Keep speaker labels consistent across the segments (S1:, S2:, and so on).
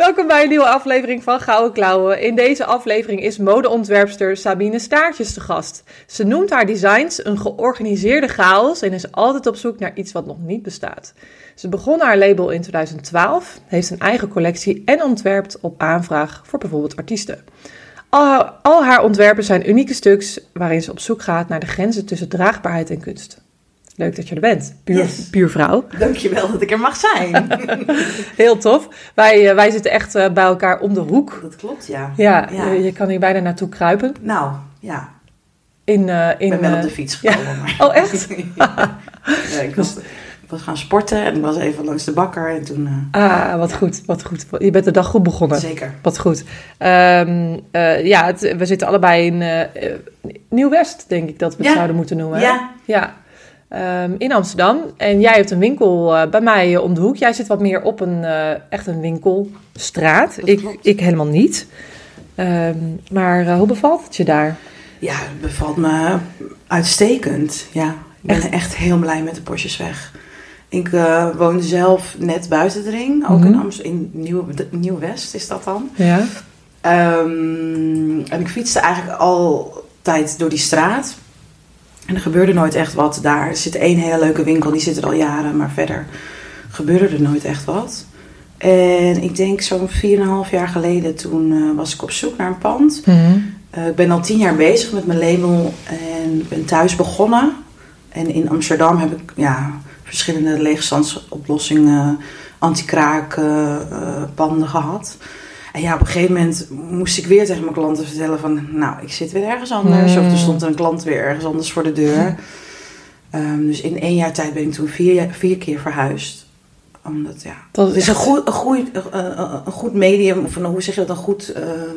S1: Welkom bij een nieuwe aflevering van Gouden Klauwen. In deze aflevering is modeontwerpster Sabine Staartjes te gast. Ze noemt haar designs een georganiseerde chaos en is altijd op zoek naar iets wat nog niet bestaat. Ze begon haar label in 2012, heeft een eigen collectie en ontwerpt op aanvraag voor bijvoorbeeld artiesten. Al haar, al haar ontwerpen zijn unieke stuks waarin ze op zoek gaat naar de grenzen tussen draagbaarheid en kunst. Leuk dat je er bent, puur,
S2: Yes.
S1: puurvrouw.
S2: Dankjewel dat ik er mag zijn.
S1: Heel tof. Wij, eh, wij zitten echt eh, bij elkaar om de hoek.
S2: dat klopt, ja.
S1: Ja,
S2: Ja.
S1: Je, je kan hier bijna naartoe kruipen.
S2: Nou, ja.
S1: In, eh,
S2: Ik
S1: in,
S2: ben wel op
S1: eh,
S2: de fiets
S1: ja.
S2: gekomen. Maar...
S1: Oh, echt?
S2: ja, ik, was, ik was gaan sporten en ik was even langs de bakker en toen...
S1: Ah, wat goed, wat goed. Je bent de dag goed
S2: eh,
S1: begonnen.
S2: zeker.
S1: Wat goed. Ehm, eh, ja, het- we zitten allebei in eh, eh, Nieuw-West, denk ik dat we het
S2: Ja.
S1: zouden moeten noemen. hè?
S2: Ja.
S1: Ehm, in Amsterdam. En jij hebt een winkel eh, bij mij eh, om de hoek. Jij zit wat meer op een, eh, echt een winkelstraat. Ik, ik helemaal niet. Ehm, maar hoe bevalt het je daar?
S2: Ja, het bevalt me uitstekend. Ja, ik ben echt, heel blij met de Porschesweg. Ik eh, woon zelf net buiten de ring, ook in
S1: Mhm.
S2: In Nieuw- Nieuw-West is dat dan.
S1: Ja.
S2: Ehm, en ik fietste eigenlijk altijd door die straat. En er gebeurde nooit echt wat daar. Er zit één hele leuke winkel, die zit er al jaren, maar verder gebeurde er nooit echt wat. En ik denk zo'n 4,5 jaar geleden, toen eh, was ik op zoek naar een pand. Eh, ik ben al tien jaar bezig met mijn label en ben thuis begonnen. En in Amsterdam heb ik ja, verschillende leegstandsoplossingen, anti-kraak eh, eh, panden gehad. En ja, op een gegeven moment moest ik weer tegen mijn klanten vertellen van... Nou, ik zit weer ergens anders.
S1: Hmm.
S2: Of er stond een klant weer ergens anders voor de deur. Ehm, dus in één jaar tijd ben ik toen vier, vier keer verhuisd. Omdat, ja...
S1: Dat
S2: Het
S1: is
S2: een goed, een, goed, een, goed medium, of een, hoe zeg je dat, een goed... ehm,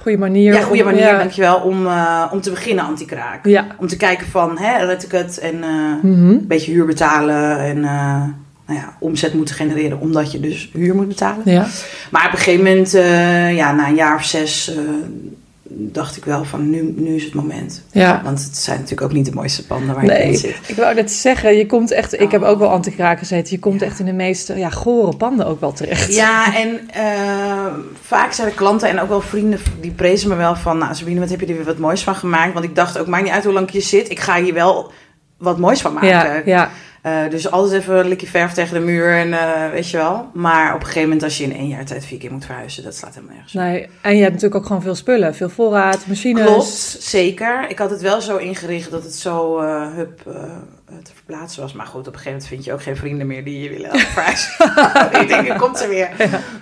S1: goede manier.
S2: ja, goede manier,
S1: ja.
S2: dankjewel, om, eh, om te beginnen anti-kraak.
S1: Ja.
S2: Om te kijken van, hè, red ik het en eh,
S1: Mhm.
S2: een beetje huur betalen en eh, nou ja, omzet moeten genereren omdat je dus huur moet betalen.
S1: Ja.
S2: Maar op een gegeven moment, eh, ja, na een jaar of zes, eh, dacht ik wel van, nu, nu is het moment.
S1: ja.
S2: Want het zijn natuurlijk ook niet de mooiste panden waar je in zit.
S1: ik wou net zeggen, je komt echt, ik heb
S2: Oh.
S1: ook wel anti-kraak gezeten, je komt
S2: Ja.
S1: echt in de meest ja, gore panden ook wel terecht.
S2: Ja, en eh, vaak zijn de klanten en ook wel vrienden die prezen me wel van... Nou, Sabine, wat heb je er weer wat moois van gemaakt? Want ik dacht ook, maakt niet uit hoe lang je zit. Ik ga hier wel wat moois van maken.
S1: ja, ja.
S2: Eh, dus altijd even een likje verf tegen de muur en eh, weet je wel. Maar op een gegeven moment als je in één jaar tijd vier keer moet verhuizen, dat slaat helemaal nergens.
S1: Nee, en je hebt natuurlijk ook gewoon veel spullen, veel voorraad, machines.
S2: Klopt, zeker. Ik had het wel zo ingericht dat het zo eh, hup, te verplaatsen was. Maar goed, op een gegeven moment vind je ook geen vrienden meer die je willen verhuizen. ik denk, er komt er weer.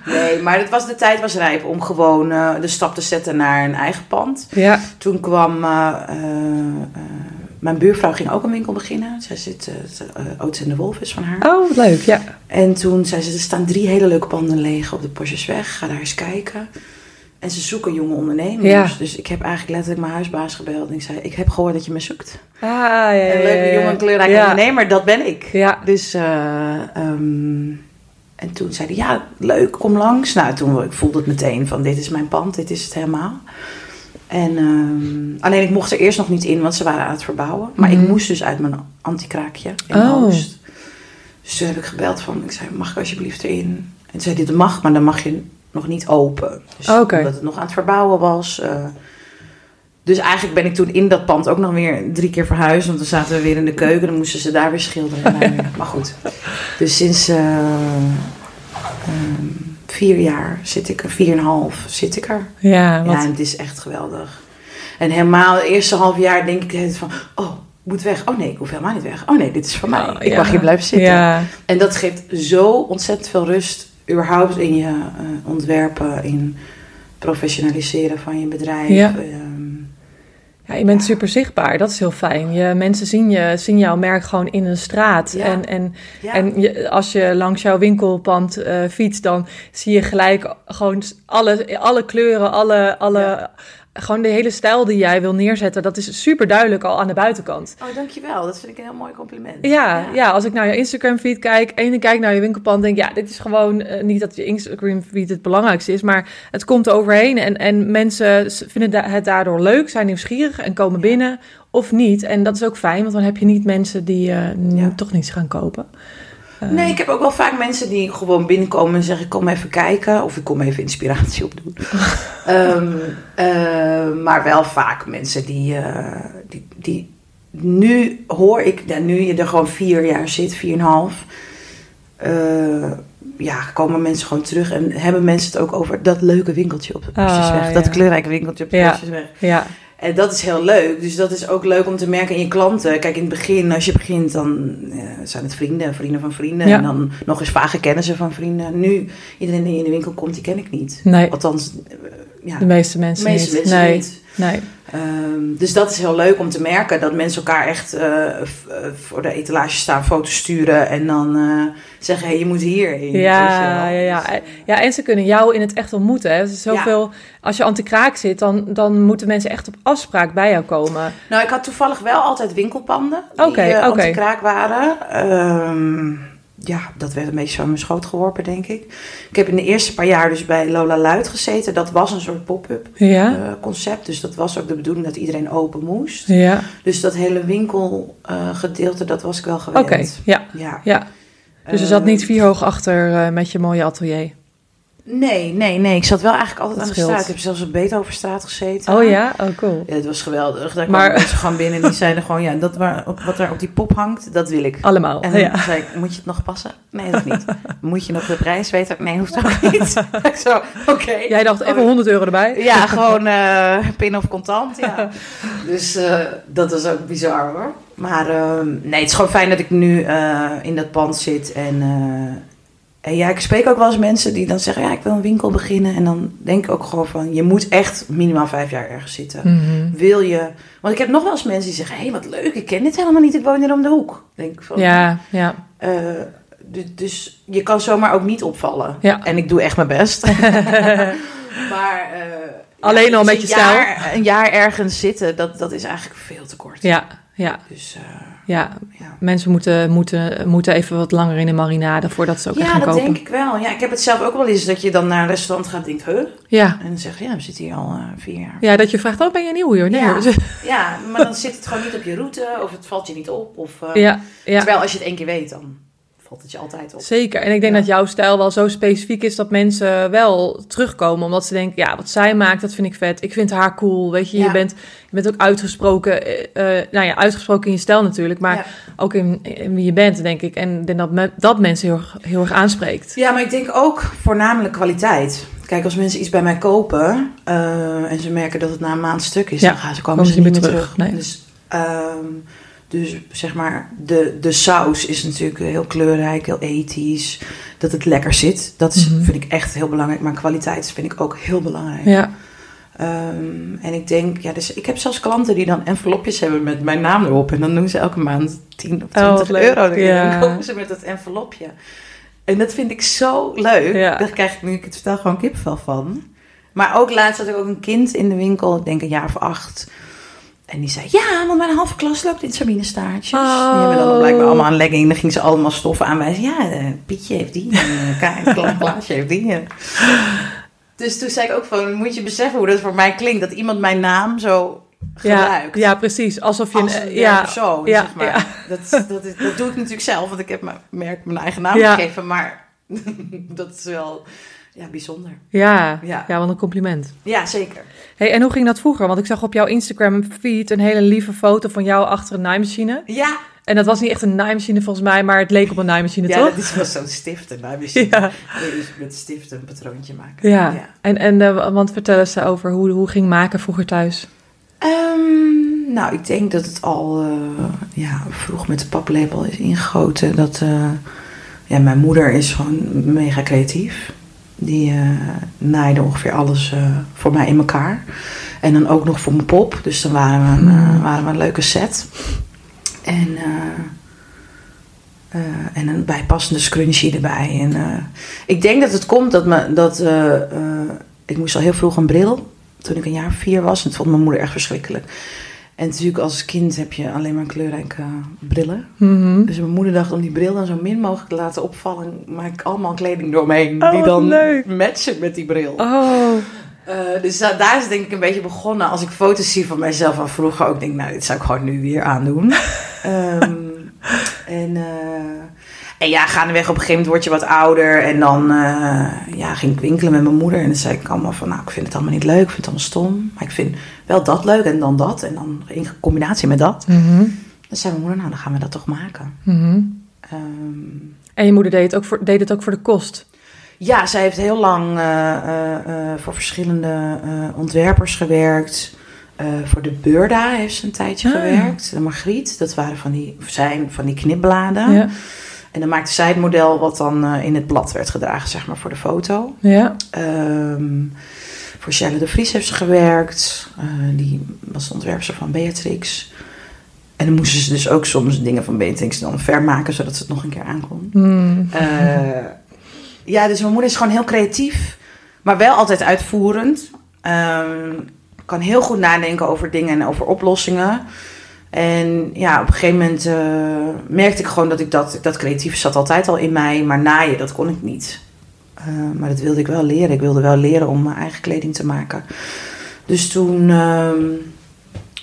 S2: Nee, maar het was, de tijd was rijp om gewoon de stap te zetten naar een eigen pand.
S1: Ja,
S2: Toen kwam mijn buurvrouw ging ook een winkel beginnen. Zij zit, uh, Oats en de Wolf is van haar.
S1: oh leuk, ja.
S2: En toen zei ze, er staan drie hele leuke panden leeg op de Porschesweg. Ga daar eens kijken. En ze zoeken jonge ondernemers.
S1: Ja.
S2: Dus ik heb eigenlijk letterlijk mijn huisbaas gebeld. En ik zei, ik heb gehoord dat je me zoekt.
S1: Ah, ja, ja,
S2: Een leuke jonge kleurrijke ondernemer, dat ben ik.
S1: Ja,
S2: Dus, eh, ehm, en toen zei hij, ja, leuk, kom langs. Nou, toen ik voelde het meteen van, dit is mijn pand, dit is het helemaal. En ehm, alleen ik mocht er eerst nog niet in, want ze waren aan het verbouwen. Maar
S1: Mhm.
S2: ik moest dus uit mijn antikraakje in
S1: Oh.
S2: Oost. Dus toen heb ik gebeld van, ik zei, mag ik alsjeblieft erin? En toen zei dat mag, maar dan mag je nog niet open. Dus
S1: Oké.
S2: omdat het nog aan het verbouwen was. eh, dus eigenlijk ben ik toen in dat pand ook nog weer drie keer verhuisd. Want dan zaten we weer in de keuken. Dan moesten ze daar weer schilderen. Maar goed. Dus sinds eh, ehm, vier jaar zit ik er. Vier en een half zit ik er.
S1: ja, wat,
S2: Ja, het is echt geweldig. En helemaal het eerste half jaar denk ik van... Oh, ik moet weg. Oh nee, ik hoef helemaal niet weg. Oh nee, dit is voor mij.
S1: Oh,
S2: ik
S1: ja.
S2: mag hier blijven zitten.
S1: Ja,
S2: En dat geeft zo ontzettend veel rust. Überhaupt in je eh, ontwerpen. In professionaliseren van je bedrijf.
S1: Ja.
S2: Ehm,
S1: Ja, je bent
S2: Ja.
S1: super zichtbaar. Dat is heel fijn. Je, mensen zien, je, zien jouw merk gewoon in een straat.
S2: Ja.
S1: En, en,
S2: Ja.
S1: en je, als je langs jouw winkelpand eh fietst, dan zie je gelijk gewoon alle, alle kleuren, alle, alle. Gewoon de hele stijl die jij wil neerzetten. Dat is super duidelijk al aan de buitenkant.
S2: Oh, dankjewel. Dat vind ik een heel mooi compliment.
S1: Ja, ja. als ik naar je Instagram feed kijk en ik kijk naar je winkelpand, denk ik, ja, dit is gewoon eh, niet dat je Instagram feed het belangrijkste is, maar het komt er overheen en, en mensen vinden het daardoor leuk, zijn nieuwsgierig en komen
S2: Ja.
S1: binnen of niet. En dat is ook fijn, want dan heb je niet mensen die
S2: Ja.
S1: toch niets gaan kopen. Eh,
S2: Nee, ik heb ook wel vaak mensen die gewoon binnenkomen en zeggen: Kom even kijken. Of ik kom even inspiratie opdoen. Eh, maar wel vaak mensen die, eh, die, die. Nu hoor ik, ja, nu je er gewoon vier jaar zit, vier en een half. ja, komen mensen gewoon terug en hebben mensen het ook over dat leuke winkeltje op de
S1: Ah,
S2: Postjesweg. Dat
S1: ja.
S2: kleurrijke winkeltje op de
S1: Ja. Ja,
S2: En dat is heel leuk. Dus dat is ook leuk om te merken in je klanten. Kijk, in het begin, als je begint, dan eh, zijn het vrienden, vrienden van vrienden.
S1: Ja.
S2: En dan nog eens vage kennissen van vrienden. Nu, iedereen die in de winkel komt, die ken ik niet.
S1: nee,
S2: Althans, eh, ja,
S1: de meeste mensen
S2: de meeste
S1: niet.
S2: mensen
S1: nee,
S2: niet.
S1: nee.
S2: Ehm, dus dat is heel leuk om te merken. Dat mensen elkaar echt eh, eh, voor de etalage staan, foto's sturen. En dan eh, zeggen, hé, hey, je moet hierheen.
S1: Ja, ja, ja.
S2: Dus,
S1: ja, en ze kunnen jou in het echt ontmoeten. Hè. Dus zoveel, Als je anti-kraak zit, dan, dan moeten mensen echt op afspraak bij jou komen.
S2: Nou, ik had toevallig wel altijd winkelpanden die
S1: Oké,
S2: eh,
S1: oké.
S2: anti-kraak waren. Ehm, ja, dat werd een beetje zo in mijn schoot geworpen, denk ik. Ik heb in de eerste paar jaar dus bij Lola Luid gezeten. Dat was een soort pop-up
S1: Ja,
S2: eh, concept. Dus dat was ook de bedoeling dat iedereen open moest.
S1: ja.
S2: Dus dat hele winkelgedeelte, dat was ik wel
S1: Oké,
S2: gewend.
S1: ja,
S2: Ja.
S1: ja. Dus je zat
S2: Eh,
S1: niet vier hoog achter eh, met je mooie atelier.
S2: Nee, nee, nee. Ik zat wel eigenlijk altijd
S1: Dat
S2: aan de
S1: scheelt.
S2: straat. Ik heb zelfs op Beethovenstraat gezeten.
S1: Oh ja? Oh cool.
S2: Ja, het was geweldig. Daar
S1: Maar-
S2: kwamen mensen gewoon binnen en die zeiden gewoon... Ja, dat waar, op, wat er op die pop hangt, dat wil ik.
S1: Allemaal,
S2: En dan
S1: ja.
S2: zei ik, moet je het nog passen? Nee, dat niet. Moet je nog de prijs weten? Nee, hoeft ook niet. Ik zo, oké.
S1: Jij dacht even 100 euro erbij?
S2: Ja, gewoon eh pin of contant, ja. Dus eh, dat was ook bizar hoor. Maar ehm, nee, het is gewoon fijn dat ik nu eh, in dat pand zit. En, en ja, ik spreek ook wel eens mensen die dan zeggen... Ja, ik wil een winkel beginnen. En dan denk ik ook gewoon van... Je moet echt minimaal vijf jaar ergens zitten.
S1: Mhm.
S2: Wil je... Want ik heb nog wel eens mensen die zeggen... Hé, hey, wat leuk, ik ken dit helemaal niet. Ik woon hier om de hoek. Denk ik van,
S1: Ja, ja.
S2: eh, du- dus je kan zomaar ook niet opvallen.
S1: Ja.
S2: En ik doe echt mijn best. maar eh,
S1: Alleen
S2: ja,
S1: al met je stijl.
S2: Een jaar ergens zitten, dat, dat is eigenlijk veel te kort.
S1: Ja, ja,
S2: Dus eh,
S1: ja.
S2: ja.
S1: Mensen moeten, moeten, moeten even wat langer in de marinade voordat ze ook echt
S2: Ja,
S1: gaan
S2: dat
S1: kopen.
S2: denk ik wel. Ja, ik heb het zelf ook wel eens dat je dan naar een restaurant gaat en denkt, huh?
S1: Ja.
S2: En dan zeg je, ja, we zitten hier al eh, vier jaar.
S1: ja, dat je vraagt, oh ben je nieuw hier? Nee,
S2: Ja.
S1: hoor.
S2: Ja, maar dan zit het gewoon niet op je route of het valt je niet op. Of, eh,
S1: ja, ja.
S2: Terwijl als je het één keer weet, dan valt het je altijd op.
S1: Zeker. En ik denk
S2: Ja.
S1: dat jouw stijl wel zo specifiek is dat mensen wel terugkomen. Omdat ze denken, ja, wat zij maakt, dat vind ik vet. Ik vind haar cool. Weet je, je, bent, je bent ook uitgesproken. eh, eh, nou ja, uitgesproken in je stijl natuurlijk. Maar
S2: Ja.
S1: ook in, in wie je bent, denk ik. En ik denk dat me- dat mensen heel, erg- heel erg aanspreekt.
S2: Ja, maar ik denk ook voornamelijk kwaliteit. Kijk, als mensen iets bij mij kopen eh, en ze merken dat het na een maand stuk is,
S1: Ja,
S2: dan gaan ze komen, ze niet meer terug.
S1: Nee.
S2: Dus, ehm, dus zeg maar, de, de saus is natuurlijk heel kleurrijk, heel ethisch. Dat het lekker zit, dat is,
S1: Mhm.
S2: vind ik echt heel belangrijk. Maar kwaliteit vind ik ook heel belangrijk.
S1: Ja,
S2: Ehm, en ik denk, ja, dus ik heb zelfs klanten die dan envelopjes hebben met mijn naam erop. En dan doen ze elke maand 10 of 20
S1: Oh, wat leuk.
S2: euro.
S1: Ja.
S2: Dan kopen ze met dat envelopje. En dat vind ik zo leuk.
S1: Ja.
S2: Daar krijg ik nu ik het vertel gewoon kipvel van. Maar ook laatst had ik ook een kind in de winkel, ik denk een jaar of acht. En die zei, ja, want mijn halve klas loopt in sabinestaartjes.
S1: Oh.
S2: Die hebben dan blijkbaar allemaal een legging. Dan ging ze allemaal stoffen aanwijzen. Ja, eh, Pietje heeft die. En eh, Klaasje heeft die. en- Dus toen zei ik ook van, moet je beseffen hoe dat voor mij klinkt. Dat iemand mijn naam zo
S1: ja,
S2: gebruikt.
S1: ja, precies. Alsof je
S2: als een
S1: ja,
S2: persoon,
S1: ja,
S2: zeg maar.
S1: ja.
S2: Dat, dat, is- dat doe ik natuurlijk zelf, want ik heb mijn merk mijn eigen naam
S1: Ja.
S2: gegeven. Maar dat is wel ja, bijzonder.
S1: Ja,
S2: Ja.
S1: ja, wat een compliment.
S2: Ja, zeker.
S1: Hey, en hoe ging dat vroeger? Want ik zag op jouw Instagram feed een hele lieve foto van jou achter een naaimachine.
S2: Ja,
S1: En dat was niet echt een naaimachine volgens mij, maar het leek op een naaimachine,
S2: ja
S1: toch?
S2: dat is wel zo'n stiften. Nou, misschien
S1: Ja.
S2: met stiften een patroontje maken.
S1: Ja, en, en eh, want vertel eens over hoe, hoe ging maken vroeger thuis.
S2: Ehm, nou, ik denk dat het al eh, ja, vroeg met de paplepel is ingegoten. Dat, eh, ja, mijn moeder is gewoon mega creatief. Die eh, naaide ongeveer alles eh, voor mij in elkaar. En dan ook nog voor mijn pop. Dus dan waren we een, eh, waren we een leuke set. En, en een bijpassende scrunchie erbij. En, ik denk dat het komt dat, me, dat ik moest al heel vroeg een bril. Toen ik een jaar of vier was. En dat vond mijn moeder echt verschrikkelijk. En natuurlijk als kind heb je alleen maar kleurrijke brillen.
S1: Mhm.
S2: Dus mijn moeder dacht om die bril dan zo min mogelijk te laten opvallen, maak ik allemaal kleding doorheen
S1: Oh,
S2: die dan
S1: leuk.
S2: matchen met die bril.
S1: Oh,
S2: Eh, dus da- daar is denk ik een beetje begonnen. Als ik foto's zie van mijzelf van vroeger ook, denk ik, nou, dit zou ik gewoon nu weer aandoen. Ehm, en, eh, en ja, gaandeweg op een gegeven moment word je wat ouder. En dan eh, ja, ging ik winkelen met mijn moeder. En dan zei ik allemaal van, nou, ik vind het allemaal niet leuk. Ik vind het allemaal stom. Maar ik vind wel dat leuk en dan dat. En dan in combinatie met dat.
S1: Mhm.
S2: Dan zei mijn moeder, nou, dan gaan we dat toch maken.
S1: Mhm.
S2: Ehm,
S1: En je moeder deed het, ook voor, deed het ook voor de kost.
S2: Ja, zij heeft heel lang eh, eh, voor verschillende ontwerpers gewerkt. Voor de Beurda heeft ze een tijdje
S1: Ah.
S2: gewerkt. De Margriet, dat waren van die, zijn van die knipbladen.
S1: Ja.
S2: En dan maakte zij het model wat dan eh, in het blad werd gedragen, zeg maar, voor de foto.
S1: Ja.
S2: Ehm, voor Charlotte de Vries heeft ze gewerkt. Eh, die was de ontwerper van Beatrix. En dan moesten ze dus ook soms dingen van Beatrix dan vermaken, zodat ze het nog een keer aankon.
S1: Mm.
S2: Eh, ja, dus mijn moeder is gewoon heel creatief, maar wel altijd uitvoerend. Ehm, kan heel goed nadenken over dingen en over oplossingen. En ja, op een gegeven moment eh, merkte ik gewoon dat ik dat, dat creatieve zat altijd al in mij, maar naaien, dat kon ik niet. Eh, maar dat wilde ik wel leren. Ik wilde wel leren om mijn eigen kleding te maken. Dus toen ehm,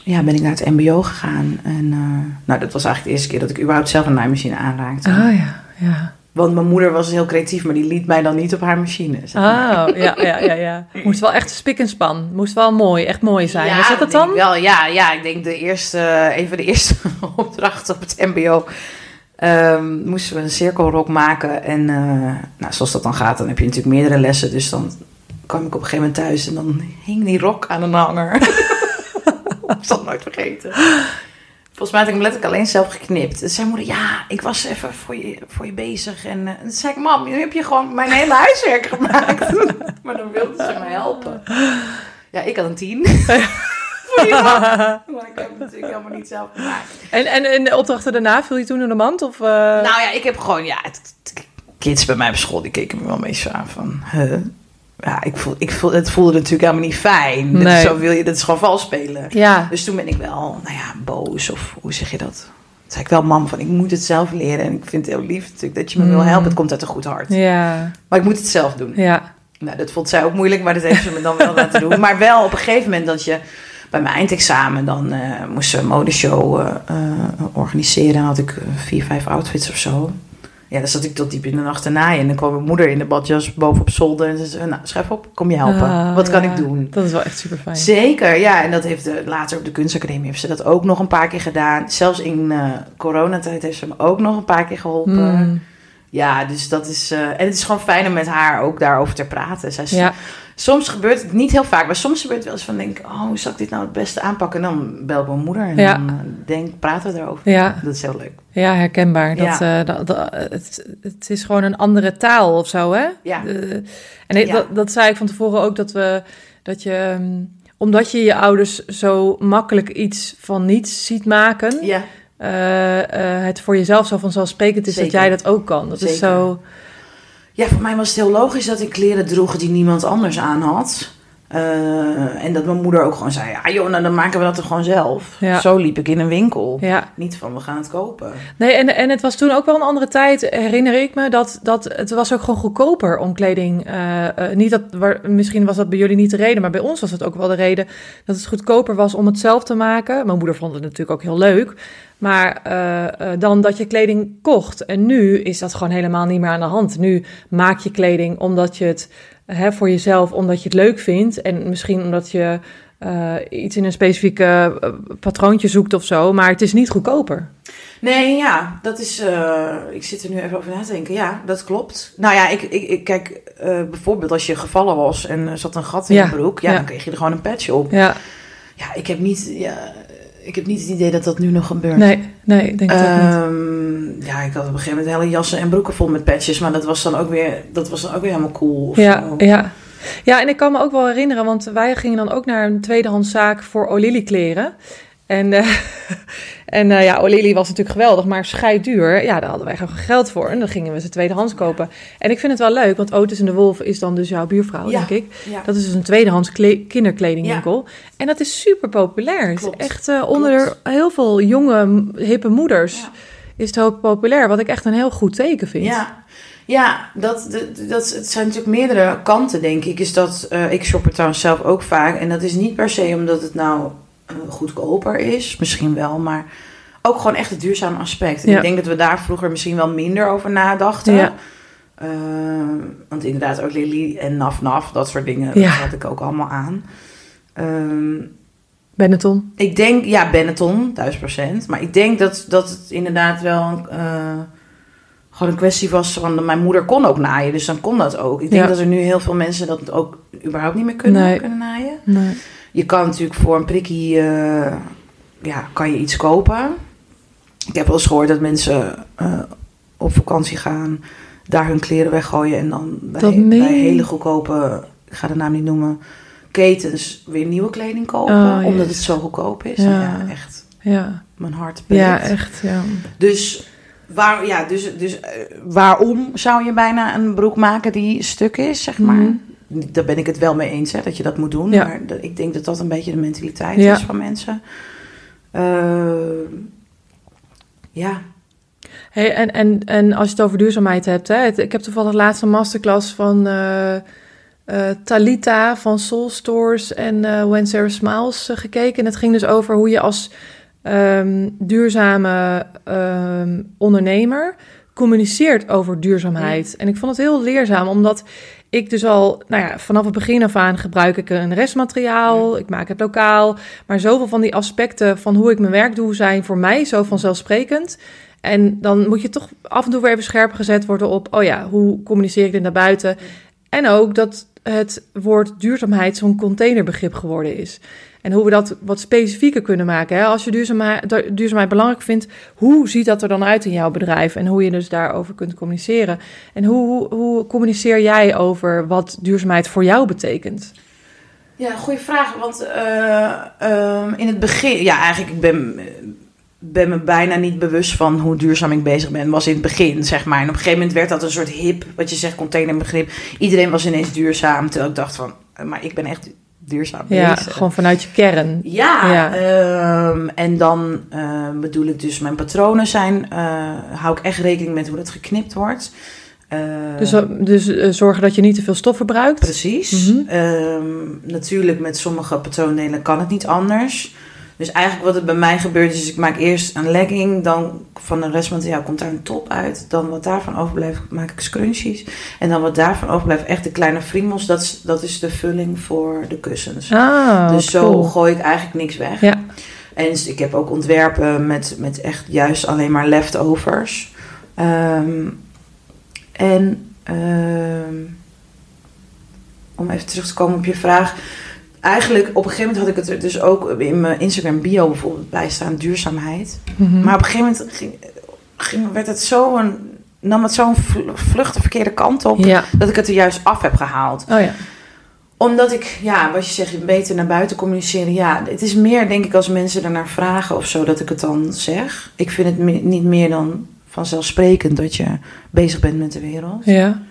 S2: ja, ben ik naar het MBO gegaan. En eh, nou, dat was eigenlijk de eerste keer dat ik überhaupt zelf een naaimachine aanraakte.
S1: Ah ja, ja.
S2: Want mijn moeder was heel creatief, maar die liet mij dan niet op haar machine. zeg maar.
S1: Oh, ja, ja, ja, ja. Moest wel echt spik en span. Moest wel mooi, echt mooi zijn.
S2: Ja,
S1: Was dat het dan?
S2: Wel, ja, ja, ik denk de eerste, een van de eerste opdrachten op het MBO. ehm, moesten we een cirkelrok maken. En eh, nou, zoals dat dan gaat, dan heb je natuurlijk meerdere lessen. Dus dan kwam ik op een gegeven moment thuis en dan hing die rok aan een hanger. ik zal het nooit vergeten. Volgens mij had ik hem letterlijk alleen zelf geknipt. Dus zei moeder, ja, ik was even voor je, voor je bezig. En eh, toen zei ik, mam, nu heb je gewoon mijn hele huiswerk gemaakt. maar dan wilde ze me helpen. Ja, ik had een tien. Maar ik heb het natuurlijk helemaal niet zelf gemaakt.
S1: En, en in de opdrachten daarna viel je toen in de mand? Of, eh?
S2: Nou ja, ik heb gewoon, ja, het- het- kids bij mij op school, die keken me wel meestal aan van, huh? Ja, ik voel, ik voel, het voelde natuurlijk helemaal niet fijn. Dat
S1: Nee.
S2: zo wil je, dat is gewoon vals spelen.
S1: ja.
S2: Dus toen ben ik wel, nou ja, boos of hoe zeg je dat? Toen zei ik wel, mam, van ik moet het zelf leren. En ik vind het heel lief natuurlijk dat je me wil
S1: Mm.
S2: helpen. Het komt uit een goed hart.
S1: Ja,
S2: Maar ik moet het zelf doen.
S1: ja.
S2: Nou, dat vond zij ook moeilijk, maar dat heeft ze me dan wel laten doen. Maar wel op een gegeven moment dat je bij mijn eindexamen, dan eh moesten we een modeshow eh, eh, organiseren. Dan had ik vier, vijf outfits of zo. Ja, dan zat ik tot diep in de nacht te naaien. En dan kwam mijn moeder in de badjas boven op zolder. En ze zei, nou, schrijf op, kom je helpen.
S1: Ah,
S2: Wat kan
S1: ja.
S2: ik doen?
S1: Dat is wel echt super fijn.
S2: Zeker, ja. En dat heeft de, later op de kunstacademie heeft ze dat ook nog een paar keer gedaan. Zelfs in eh, coronatijd heeft ze me ook nog een paar keer geholpen.
S1: Mm.
S2: Ja, dus dat is... eh, en het is gewoon fijn om met haar ook daarover te praten. Zij
S1: Ja,
S2: Soms gebeurt het niet heel vaak, maar soms gebeurt het wel eens van denk oh, hoe zal ik dit nou het beste aanpakken? En dan bel ik mijn moeder en
S1: Ja.
S2: dan eh, denk, praten we erover.
S1: ja,
S2: Dat is heel leuk.
S1: ja, herkenbaar. Dat,
S2: Ja.
S1: eh, dat, dat- het, het is gewoon een andere taal of zo, hè?
S2: Ja.
S1: En ik-
S2: Ja.
S1: dat, dat zei ik van tevoren ook, dat, we, dat je... ehm, omdat je je ouders zo makkelijk iets van niets ziet maken...
S2: Ja,
S1: eh, het voor jezelf zo vanzelfsprekend is dat jij dat ook kan. Dat is zo...
S2: ja, voor mij was het heel logisch dat ik kleren droeg die niemand anders aan had. Eh, en dat mijn moeder ook gewoon zei, ja joh, nou, dan maken we dat er gewoon zelf.
S1: Ja.
S2: Zo liep ik in een winkel.
S1: Ja,
S2: Niet van, we gaan het kopen.
S1: nee, en, en het was toen ook wel een andere tijd, herinner ik me, dat, dat het was ook gewoon goedkoper om kleding. eh, eh, niet dat, waar, misschien was dat bij jullie niet de reden, maar bij ons was het ook wel de reden dat het goedkoper was om het zelf te maken. Mijn moeder vond het natuurlijk ook heel leuk, maar dan dat je kleding kocht. En nu is dat gewoon helemaal niet meer aan de hand. Nu maak je kleding omdat je het hè, voor jezelf, omdat je het leuk vindt en misschien omdat je eh, iets in een specifieke eh, patroontje zoekt of zo, maar het is niet goedkoper.
S2: Nee, ja, dat is. eh, ik zit er nu even over na te denken. Ja, dat klopt. Nou ja, ik, ik, ik kijk, bijvoorbeeld als je gevallen was en er zat een gat in
S1: Ja,
S2: je broek, ja,
S1: ja.
S2: dan kreeg je er gewoon een patch op.
S1: Ja,
S2: Ja, ik heb niet, ja, ik heb niet het idee dat dat nu nog gebeurt.
S1: nee, nee, ik denk ook niet.
S2: Ehm, ja, ik had op een gegeven moment hele jassen en broeken vol met patches, maar dat was dan ook weer, dat was dan ook weer helemaal cool.
S1: Ja,
S2: zo.
S1: ja, Ja, en ik kan me ook wel herinneren, want wij gingen dan ook naar een tweedehandszaak voor Olili kleren. En, eh, en eh, ja, Olili was natuurlijk geweldig, maar scheiduur. Ja, daar hadden wij gewoon geld voor. En dan gingen we ze tweedehands kopen. En ik vind het wel leuk, want Otis en de Wolf is dan dus jouw buurvrouw,
S2: Ja,
S1: denk ik.
S2: Ja.
S1: Dat is dus een tweedehands kle- kinderkledingwinkel. En dat is super populair. Het is echt eh, onder heel veel jonge, hippe moeders
S2: Ja.
S1: is het ook populair. Wat ik echt een heel goed teken vind.
S2: Ja, ja dat, dat, dat, het zijn natuurlijk meerdere kanten, denk ik. Is dat, eh, ik shop er trouwens zelf ook vaak. En dat is niet per se omdat het nou goedkoper is. Misschien wel, maar ook gewoon echt het duurzame aspect. En
S1: Ja.
S2: ik denk dat we daar vroeger misschien wel minder over nadachten.
S1: Ja.
S2: Eh, want inderdaad, ook Lily en Naf Naf, dat soort dingen,
S1: Ja.
S2: dat had ik ook allemaal aan. Ehm,
S1: Benetton.
S2: ik denk, ja, Benetton, 1000%. Maar ik denk dat, dat het inderdaad wel eh, gewoon een kwestie was van... Mijn moeder kon ook naaien, dus dan kon dat ook. Ik denk dat er nu heel veel mensen dat ook überhaupt niet meer kunnen,
S1: Nee.
S2: kunnen naaien.
S1: Nee.
S2: Je kan natuurlijk voor een prikkie, eh, ja, kan je iets kopen. Ik heb wel eens gehoord dat mensen eh, op vakantie gaan... daar hun kleren weggooien en dan bij, bij hele goedkope... Ik ga de naam niet noemen... Ketens weer nieuwe kleding kopen,
S1: Oh,
S2: omdat het zo goedkoop is.
S1: Ja.
S2: Ja, echt
S1: Ja.
S2: mijn hart
S1: ja,
S2: breekt.
S1: echt. Ja.
S2: Dus, waar, ja, dus, dus eh, waarom zou je bijna een broek maken die stuk is, zeg maar?
S1: Mhm.
S2: Daar ben ik het wel mee eens, hè, dat je dat moet doen.
S1: Ja.
S2: Maar ik denk dat dat een beetje de mentaliteit
S1: Ja.
S2: is van mensen. Eh, ja,
S1: Hey, en, en, en als je het over duurzaamheid hebt, hè, het- ik heb toevallig laatst een masterclass van eh, Talita van Soul Stores en eh When Sarah Smiles gekeken. En het ging dus over hoe je als ehm, duurzame ehm, ondernemer communiceert over duurzaamheid. En ik vond het heel leerzaam, omdat ik dus al, nou ja, vanaf het begin af aan gebruik ik een restmateriaal, ik maak het lokaal, maar zoveel van die aspecten van hoe ik mijn werk doe zijn voor mij zo vanzelfsprekend. En dan moet je toch af en toe weer even scherp gezet worden op, oh ja, hoe communiceer ik dit naar buiten? En ook dat het woord duurzaamheid zo'n containerbegrip geworden is. En hoe we dat wat specifieker kunnen maken. Hè? Als je duurzaamheid, du- duurzaamheid belangrijk vindt, hoe ziet dat er dan uit in jouw bedrijf? En hoe je dus daarover kunt communiceren. En hoe, hoe, hoe communiceer jij over wat duurzaamheid voor jou betekent?
S2: ja goede vraag. Want eh, ehm, in het begin, ja, eigenlijk, ik ben, ben me bijna niet bewust van hoe duurzaam ik bezig ben. Was in het begin, zeg maar. En op een gegeven moment werd dat een soort hip, wat je zegt, containerbegrip. Iedereen was ineens duurzaam. Terwijl ik dacht van, eh, maar ik ben echt duurzaam
S1: Ja,
S2: bezig.
S1: gewoon vanuit je kern.
S2: Ja,
S1: Ja.
S2: ehm, en dan eh, bedoel ik dus mijn patronen zijn, eh, hou ik echt rekening met hoe dat geknipt wordt. Eh,
S1: Dus, dus zorgen dat je niet te veel stof verbruikt.
S2: Precies.
S1: Mhm.
S2: Ehm, natuurlijk met sommige patroondelen kan het niet anders. Dus eigenlijk wat er bij mij gebeurt is, ik maak eerst een legging, dan van een restmateriaal komt daar een top uit. Dan wat daarvan overblijft, maak ik scrunchies. En dan wat daarvan overblijft, echt de kleine friemels, dat is, dat is de vulling voor de kussens.
S1: Ah,
S2: dus zo
S1: cool.
S2: gooi ik eigenlijk niks weg.
S1: Ja.
S2: En ik heb ook ontwerpen met, met echt juist alleen maar leftovers. Ehm, en ehm, om even terug te komen op je vraag. Eigenlijk op een gegeven moment had ik het er dus ook in mijn Instagram bio bijvoorbeeld bij staan, duurzaamheid.
S1: Mhm.
S2: Maar op een gegeven moment ging, ging, werd het zo een, nam het zo'n vl- vlucht de verkeerde kant op,
S1: Ja,
S2: dat ik het er juist af heb gehaald
S1: oh ja.
S2: omdat ik, ja, wat je zegt, beter naar buiten communiceren. Ja, het is meer, denk ik, als mensen ernaar vragen of zo, dat ik het dan zeg. Ik vind het me- niet meer dan vanzelfsprekend dat je bezig bent met de wereld.
S1: Ja,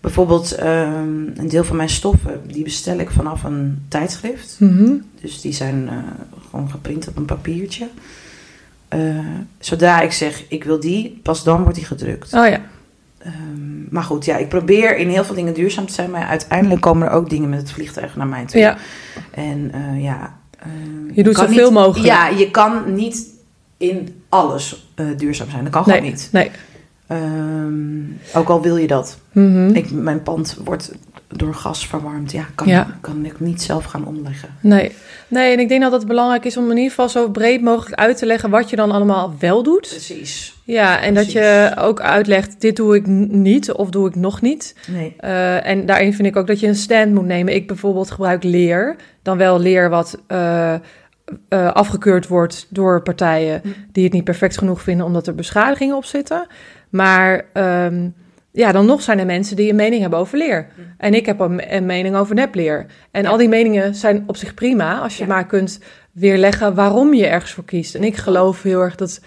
S2: Bijvoorbeeld, ehm, een deel van mijn stoffen, die bestel ik vanaf een tijdschrift.
S1: Mhm.
S2: Dus die zijn eh, gewoon geprint op een papiertje. Eh, zodra ik zeg, ik wil die, pas dan wordt die gedrukt.
S1: oh ja.
S2: Ehm, maar goed, ja, ik probeer in heel veel dingen duurzaam te zijn. Maar uiteindelijk komen er ook dingen met het vliegtuig naar mij toe.
S1: Ja,
S2: En eh, ja. eh,
S1: Je doet zoveel
S2: niet-
S1: mogelijk.
S2: Ja, je kan niet in alles duurzaam zijn. Dat kan gewoon niet.
S1: nee.
S2: Ehm, ook al wil je dat.
S1: Mhm.
S2: Ik, mijn pand wordt door gas verwarmd. Ja, kan,
S1: Ja.
S2: kan ik niet zelf gaan omleggen.
S1: Nee. nee, en ik denk dat het belangrijk is om in ieder geval zo breed mogelijk uit te leggen wat je dan allemaal wel doet.
S2: Precies.
S1: Ja, en dat je ook uitlegt, dit doe ik niet of doe ik nog niet.
S2: Nee.
S1: Eh, en daarin vind ik ook dat je een stand moet nemen. Ik bijvoorbeeld gebruik leer, dan wel leer wat eh, eh, afgekeurd wordt door partijen
S2: Hm.
S1: die het niet perfect genoeg vinden omdat er beschadigingen op zitten. Maar ehm, ja, dan nog zijn er mensen die een mening hebben over leer. En ik heb een, een mening over nepleer. En al die meningen zijn op zich prima, als je
S2: Ja.
S1: maar kunt weerleggen waarom je ergens voor kiest. En ik geloof heel erg dat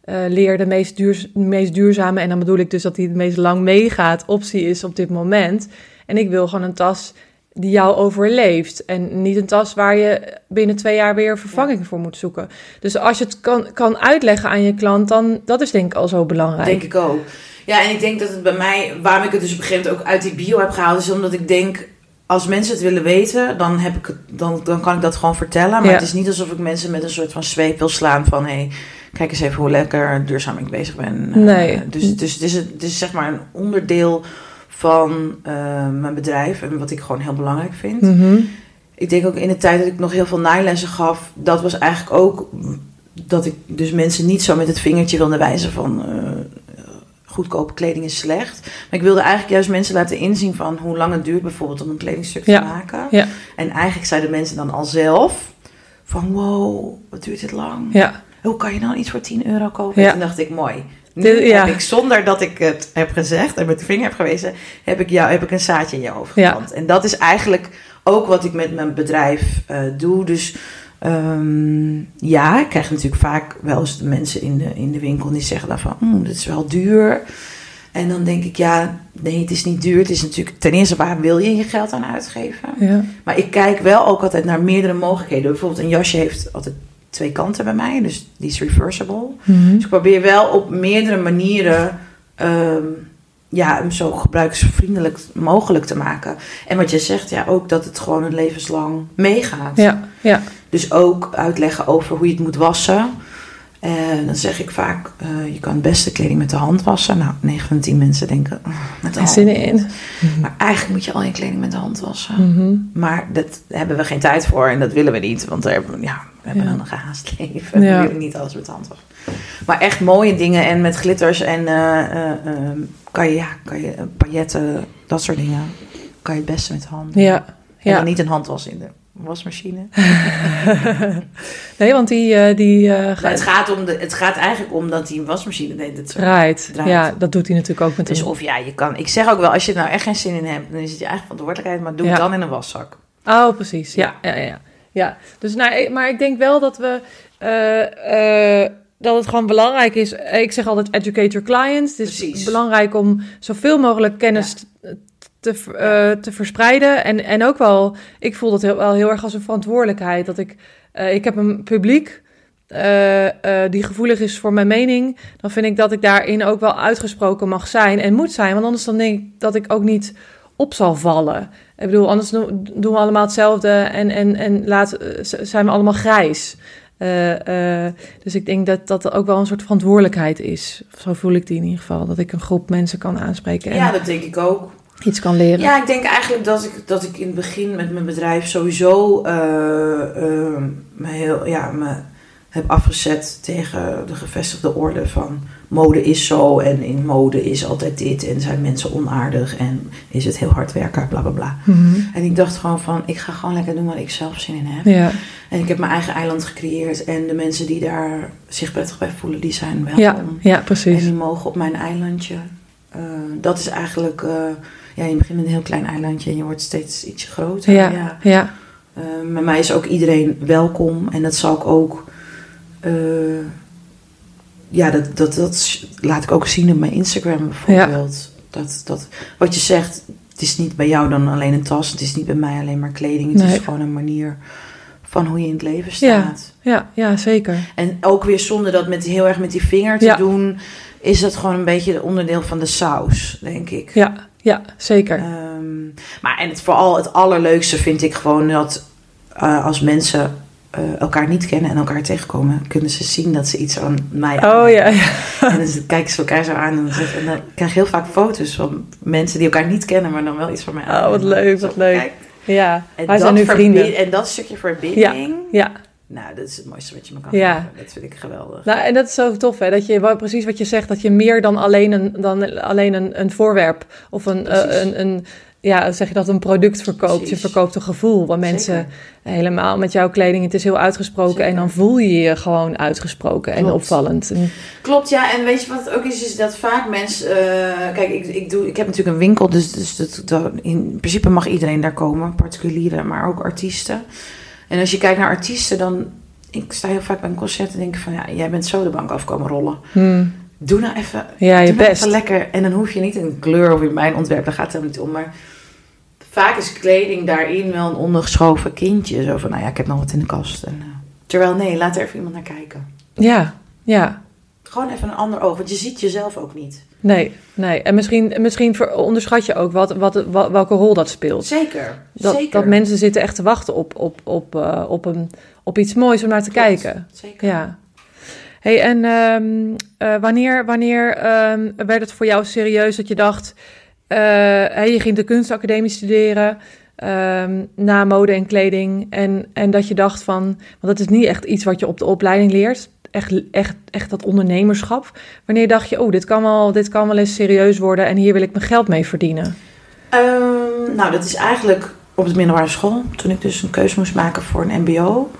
S1: eh, leer de meest, duur, meest duurzame, en dan bedoel ik dus dat die het meest lang meegaat, optie is op dit moment. En ik wil gewoon een tas die jou overleeft. En niet een tas waar je binnen twee jaar weer vervanging voor moet zoeken. Dus als je het kan, kan uitleggen aan je klant, dan dat is denk ik al zo belangrijk.
S2: Denk ik ook. Ja, en ik denk dat het bij mij, waarom ik het dus op een gegeven moment ook uit die bio heb gehaald, is omdat ik denk, als mensen het willen weten, dan, heb ik het, dan, dan kan ik dat gewoon vertellen. Maar
S1: Ja.
S2: het is niet alsof ik mensen met een soort van zweep wil slaan van, hé, hey, kijk eens even hoe lekker duurzaam ik bezig ben. Eh,
S1: Nee.
S2: dus, dus het, is, het is zeg maar een onderdeel van eh, mijn bedrijf en wat ik gewoon heel belangrijk vind.
S1: Mhm.
S2: Ik denk ook in de tijd dat ik nog heel veel naailessen gaf, dat was eigenlijk ook dat ik dus mensen niet zo met het vingertje wilde wijzen van eh, goedkope kleding is slecht. Maar ik wilde eigenlijk juist mensen laten inzien van hoe lang het duurt bijvoorbeeld om een kledingstuk
S1: Ja.
S2: te maken.
S1: Ja.
S2: En eigenlijk zeiden mensen dan al zelf van wow, wat duurt dit lang?
S1: Ja,
S2: Hoe kan je dan iets voor 10 euro kopen? En toen dacht ik mooi. Nu
S1: Dit- ja.
S2: heb ik zonder dat ik het heb gezegd en met de vinger heb gewezen, heb ik, jou, heb ik een zaadje in je
S1: Ja.
S2: geplant. En dat is eigenlijk ook wat ik met mijn bedrijf eh, doe. Dus ehm, ja, ik krijg natuurlijk vaak wel eens de mensen in de, in de winkel die zeggen dan van, "Hmm, dit is wel duur. En dan denk ik, ja, nee, het is niet duur. Het is natuurlijk, ten eerste, waar wil je je geld aan uitgeven?
S1: ja,
S2: Maar ik kijk wel ook altijd naar meerdere mogelijkheden. Bijvoorbeeld een jasje heeft altijd twee kanten bij mij, dus die is reversible.
S1: Mhm.
S2: Dus ik probeer wel op meerdere manieren ehm, ja, hem zo gebruiksvriendelijk mogelijk te maken. En wat je zegt, ja, ook dat het gewoon een levenslang meegaat.
S1: ja, ja,
S2: Dus ook uitleggen over hoe je het moet wassen. En dan zeg ik vaak, eh, je kan het beste kleding met de hand wassen. Nou, 9 van de 10 mensen denken, "Oh, met de
S1: er
S2: hand.
S1: zin in.
S2: Maar eigenlijk moet je al je kleding met de hand wassen.
S1: Mhm.
S2: Maar dat hebben we geen tijd voor en dat willen we niet. Want we, ja, we hebben
S1: Ja.
S2: een gehaast leven.
S1: Ja.
S2: We willen niet alles met de hand wassen. Maar echt mooie dingen en met glitters en eh, eh, eh, kan je, ja, kan je eh, pailletten, dat soort dingen. Kan je het beste met de hand. doen.
S1: Ja,
S2: En
S1: ja.
S2: dan niet een handwas in de wasmachine.
S1: nee, want die, eh, die eh, gaat
S2: het, gaat om de, het gaat eigenlijk om dat die wasmachine deed het zo.
S1: draait.
S2: draait.
S1: Ja, dat doet hij natuurlijk ook met
S2: Dus
S1: een...
S2: of ja, je kan. Ik zeg ook wel, als je er nou echt geen zin in hebt, dan is het je eigen verantwoordelijkheid. Maar doe
S1: Ja.
S2: het dan in een waszak.
S1: Oh, precies. Ja, ja, ja. ja. ja. Dus, nou, ik- maar ik denk wel dat we... eh, eh, dat het gewoon belangrijk is. Ik zeg altijd educate your clients. Het is
S2: Precies.
S1: belangrijk om zoveel mogelijk kennis te, te, eh, te verspreiden. En, en ook wel, ik voel dat heel, wel heel erg als een verantwoordelijkheid. Dat ik, eh, ik heb een publiek eh, die gevoelig is voor mijn mening. Dan vind ik dat ik daarin ook wel uitgesproken mag zijn en moet zijn. Want anders dan denk ik dat ik ook niet op zal vallen. Ik bedoel, anders doen we allemaal hetzelfde en, en, en laat, zijn we allemaal grijs. Dus ik denk dat dat ook wel een soort verantwoordelijkheid is. Zo voel ik die in ieder geval. Dat ik een groep mensen kan aanspreken en
S2: Ja, dat denk ik ook.
S1: Iets kan leren.
S2: Ja, ik denk eigenlijk dat ik, dat ik in het begin met mijn bedrijf sowieso eh, me, heel, ja, me heb afgezet tegen de gevestigde orde van mode is zo en in mode is altijd dit en zijn mensen onaardig en is het heel hard werken, bla bla bla.
S1: Mhm.
S2: En ik dacht gewoon van, ik ga gewoon lekker doen waar ik zelf zin in heb.
S1: ja.
S2: En ik heb mijn eigen eiland gecreëerd en de mensen die daar zich prettig bij voelen, die zijn
S1: Ja,
S2: welkom.
S1: ja,
S2: En
S1: precies.
S2: die mogen op mijn eilandje. Eh, dat is eigenlijk, ja, je begint met een heel klein eilandje en je wordt steeds ietsje groter.
S1: Ja,
S2: Ja.
S1: ja.
S2: Eh, met mij is ook iedereen welkom en dat zal ik ook, eh, ja, dat, dat, dat laat ik ook zien op mijn Instagram bijvoorbeeld. Dat, dat, wat je zegt, het is niet bij jou dan alleen een tas, het is niet bij mij alleen maar kleding. Het
S1: Nee.
S2: is gewoon een manier van hoe je in het leven
S1: Ja.
S2: staat.
S1: Ja, ja, zeker.
S2: En ook weer zonder dat met, heel erg met die vinger te
S1: Ja.
S2: doen, is dat gewoon een beetje de onderdeel van de saus, denk ik.
S1: Ja, ja, zeker.
S2: Ehm, maar en het, vooral het allerleukste vind ik gewoon dat eh, als mensen eh, elkaar niet kennen en elkaar tegenkomen, kunnen ze zien dat ze iets aan mij
S1: Oh ja, ja.
S2: En dan kijken ze elkaar zo aan en en dan krijg je heel vaak foto's van mensen die elkaar niet kennen, maar dan wel iets van mij aan.
S1: Oh, wat leuk, wat leuk.
S2: Kijk,
S1: ja.
S2: en
S1: Wij
S2: dat
S1: zijn nu vrienden.
S2: En dat stukje verbinding,
S1: Ja,
S2: nou, dat is het mooiste wat je me kan
S1: Ja.
S2: geven. Dat vind ik geweldig.
S1: nou, en dat is zo tof, hè? Dat je precies wat je zegt, dat je meer dan alleen een, dan alleen een, een voorwerp of een, eh, een, een ja, zeg je dat een product verkoopt. Je verkoopt een gevoel. Want mensen
S2: Zeker.
S1: helemaal met jouw kleding, het is heel uitgesproken.
S2: Zeker.
S1: En dan voel je je gewoon uitgesproken en opvallend. En,
S2: Klopt, ja. En weet je wat het ook is? Is dat vaak mensen... eh, kijk, ik, ik, doe, ik heb natuurlijk een winkel, dus, dus dat- in principe mag iedereen daar komen. Particulieren, maar ook artiesten. En als je kijkt naar artiesten, dan... Ik sta heel vaak bij een concert en denk van... Ja, jij bent zo de bank afkomen rollen.
S1: hmm,
S2: Doe nou even,
S1: ja, je
S2: doe nou
S1: best.
S2: even lekker. En dan hoef je niet een kleur of in mijn ontwerp, daar gaat het helemaal niet om. Maar vaak is kleding daarin wel een ondergeschoven kindje. Zo van, nou ja, ik heb nog wat in de kast. En, eh, terwijl, nee, laat er even iemand naar kijken.
S1: Ja, ja.
S2: Gewoon even een ander oog, want je ziet jezelf ook niet.
S1: Nee, nee. En misschien, misschien onderschat je ook wat, wat, wat- welke rol dat speelt.
S2: Zeker,
S1: Dat,
S2: zeker.
S1: dat mensen zitten echt te wachten op, op, op, eh, op, een, op iets moois om naar te
S2: Klopt,
S1: kijken.
S2: Zeker.
S1: Ja. Hey, en ehm, eh, wanneer, wanneer ehm, werd het voor jou serieus dat je dacht... eh, hey, je ging de kunstacademie studeren ehm, na mode en kleding... En, en dat je dacht van... Want dat is niet echt iets wat je op de opleiding leert. Echt, echt, echt dat ondernemerschap. Wanneer dacht je, oh, dit kan, wel, dit kan wel eens serieus worden... en hier wil ik mijn geld mee verdienen?
S2: Ehm, nou, dat is eigenlijk op de middelbare school. Toen ik dus een keuze moest maken voor een mbo.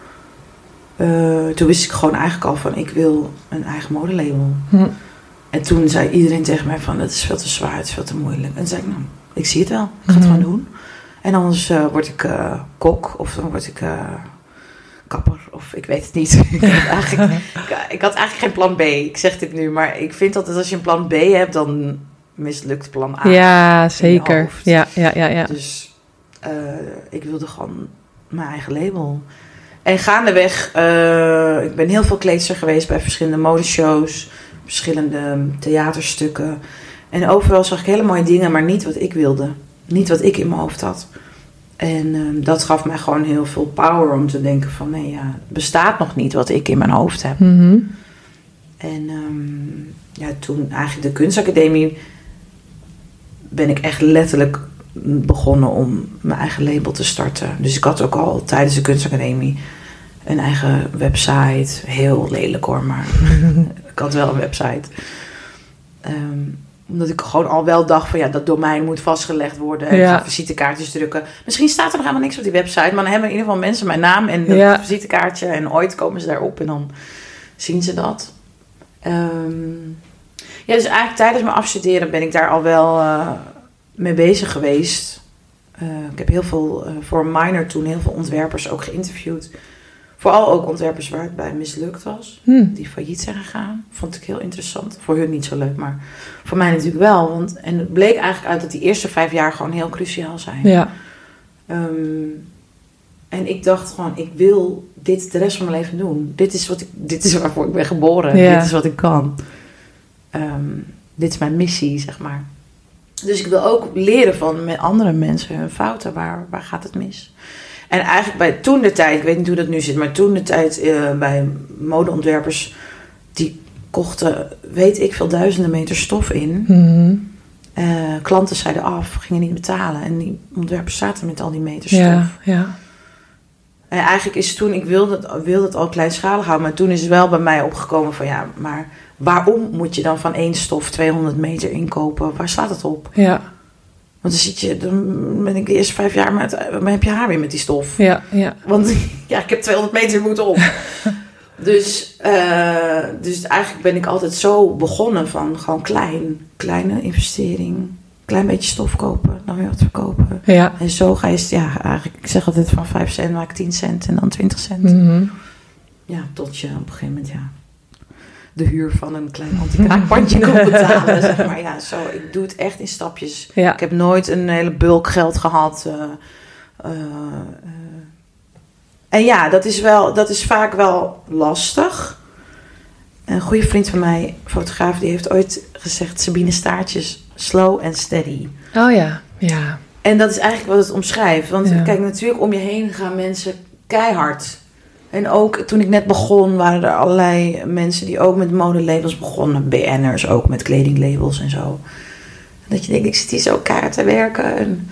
S2: eh, toen wist ik gewoon eigenlijk al van, ik wil een eigen modelabel.
S1: Hm.
S2: En toen zei iedereen tegen mij van, dat is veel te zwaar, het is veel te moeilijk. En toen zei ik, nou, ik zie het wel, ik ga het
S1: Mhm.
S2: gewoon doen. En anders eh, word ik eh, kok of dan word ik kapper of ik weet het niet. ik, had eigenlijk, ik, had eigenlijk geen plan B. Ik zeg dit nu, maar ik vind altijd als je een plan B hebt, dan mislukt plan A.
S1: ja, zeker. Ja, ja, ja, ja.
S2: Dus eh, ik wilde gewoon mijn eigen label. En gaandeweg, eh ik ben heel veel kleedster geweest bij verschillende modeshows, verschillende theaterstukken. En overal zag ik hele mooie dingen, maar niet wat ik wilde. Niet wat ik in mijn hoofd had. En ehm, dat gaf mij gewoon heel veel power om te denken van... nee, ja, het bestaat nog niet wat ik in mijn hoofd heb.
S1: Mhm.
S2: En ehm, ja, toen eigenlijk de kunstacademie ben ik echt letterlijk begonnen om mijn eigen label te starten. Dus ik had ook al tijdens de kunstacademie een eigen website. Heel lelijk hoor, maar ik had wel een website. Ehm, omdat ik gewoon al wel dacht van ja, dat domein moet vastgelegd worden. En
S1: Ja.
S2: ik ga visitekaartjes drukken. Misschien staat er nog helemaal niks op die website. Maar dan hebben in ieder geval mensen mijn naam en
S1: Ja.
S2: visitekaartje. En ooit komen ze daarop en dan zien ze dat. Ehm, ja, dus eigenlijk tijdens mijn afstuderen ben ik daar al wel eh, mee bezig geweest. Eh, ik heb heel veel, eh, voor een minor toen, heel veel ontwerpers ook geïnterviewd. Vooral ook ontwerpers waar het bij mislukt was.
S1: Hm.
S2: Die failliet zijn gegaan. Vond ik heel interessant. Voor hun niet zo leuk, maar voor mij natuurlijk wel. Want, en het bleek eigenlijk uit dat die eerste vijf jaar gewoon heel cruciaal zijn.
S1: Ja,
S2: Ehm, en ik dacht gewoon, ik wil dit de rest van mijn leven doen. Dit is, wat ik, dit is waarvoor ik ben geboren.
S1: Ja.
S2: Dit is wat ik kan. Ehm, dit is mijn missie, zeg maar. Dus ik wil ook leren van met andere mensen hun fouten. Waar, waar gaat het mis? En eigenlijk bij toen de tijd, ik weet niet hoe dat nu zit, maar toen de tijd eh, bij modeontwerpers, die kochten, weet ik veel, duizenden meter stof in.
S1: Mhm.
S2: Eh, klanten zeiden af, gingen niet betalen. En die ontwerpers zaten met al die meters stof.
S1: ja, ja.
S2: En eigenlijk is toen, ik wilde het, wilde het al kleinschalig houden, maar toen is het wel bij mij opgekomen van ja, maar waarom moet je dan van één stof 200 meter inkopen? Waar slaat het op?
S1: Ja,
S2: Want dan zit je, dan ben ik de eerste vijf jaar, met, dan heb je haar weer met die stof.
S1: ja, ja.
S2: Want ja, ik heb 200 meter moeten op. dus, eh, dus eigenlijk ben ik altijd zo begonnen van gewoon klein, kleine investering. Klein beetje stof kopen, dan weer wat verkopen.
S1: ja.
S2: En zo ga je, ja, eigenlijk, ik zeg altijd van 5 cent maak ik 10 cent en dan 20 cent.
S1: Mhm.
S2: Ja, tot je op een gegeven moment, ja, de huur van een klein anti-kraakpandje kon betalen. Zeg maar ja, zo, ik doe het echt in stapjes.
S1: Ja,
S2: Ik heb nooit een hele bulk geld gehad. eh, eh, eh. En ja, dat is, wel, dat is vaak wel lastig. Een goede vriend van mij, fotograaf, die heeft ooit gezegd... Sabine Staartjes, slow and steady.
S1: oh ja, ja.
S2: En dat is eigenlijk wat het omschrijft. Want
S1: Ja.
S2: kijk, natuurlijk om je heen gaan mensen keihard. En ook toen ik net begon, waren er allerlei mensen die ook met modelabels begonnen. BN'ers ook met kledinglabels en zo. Dat je denkt, ik zit hier zo keihard te werken. En...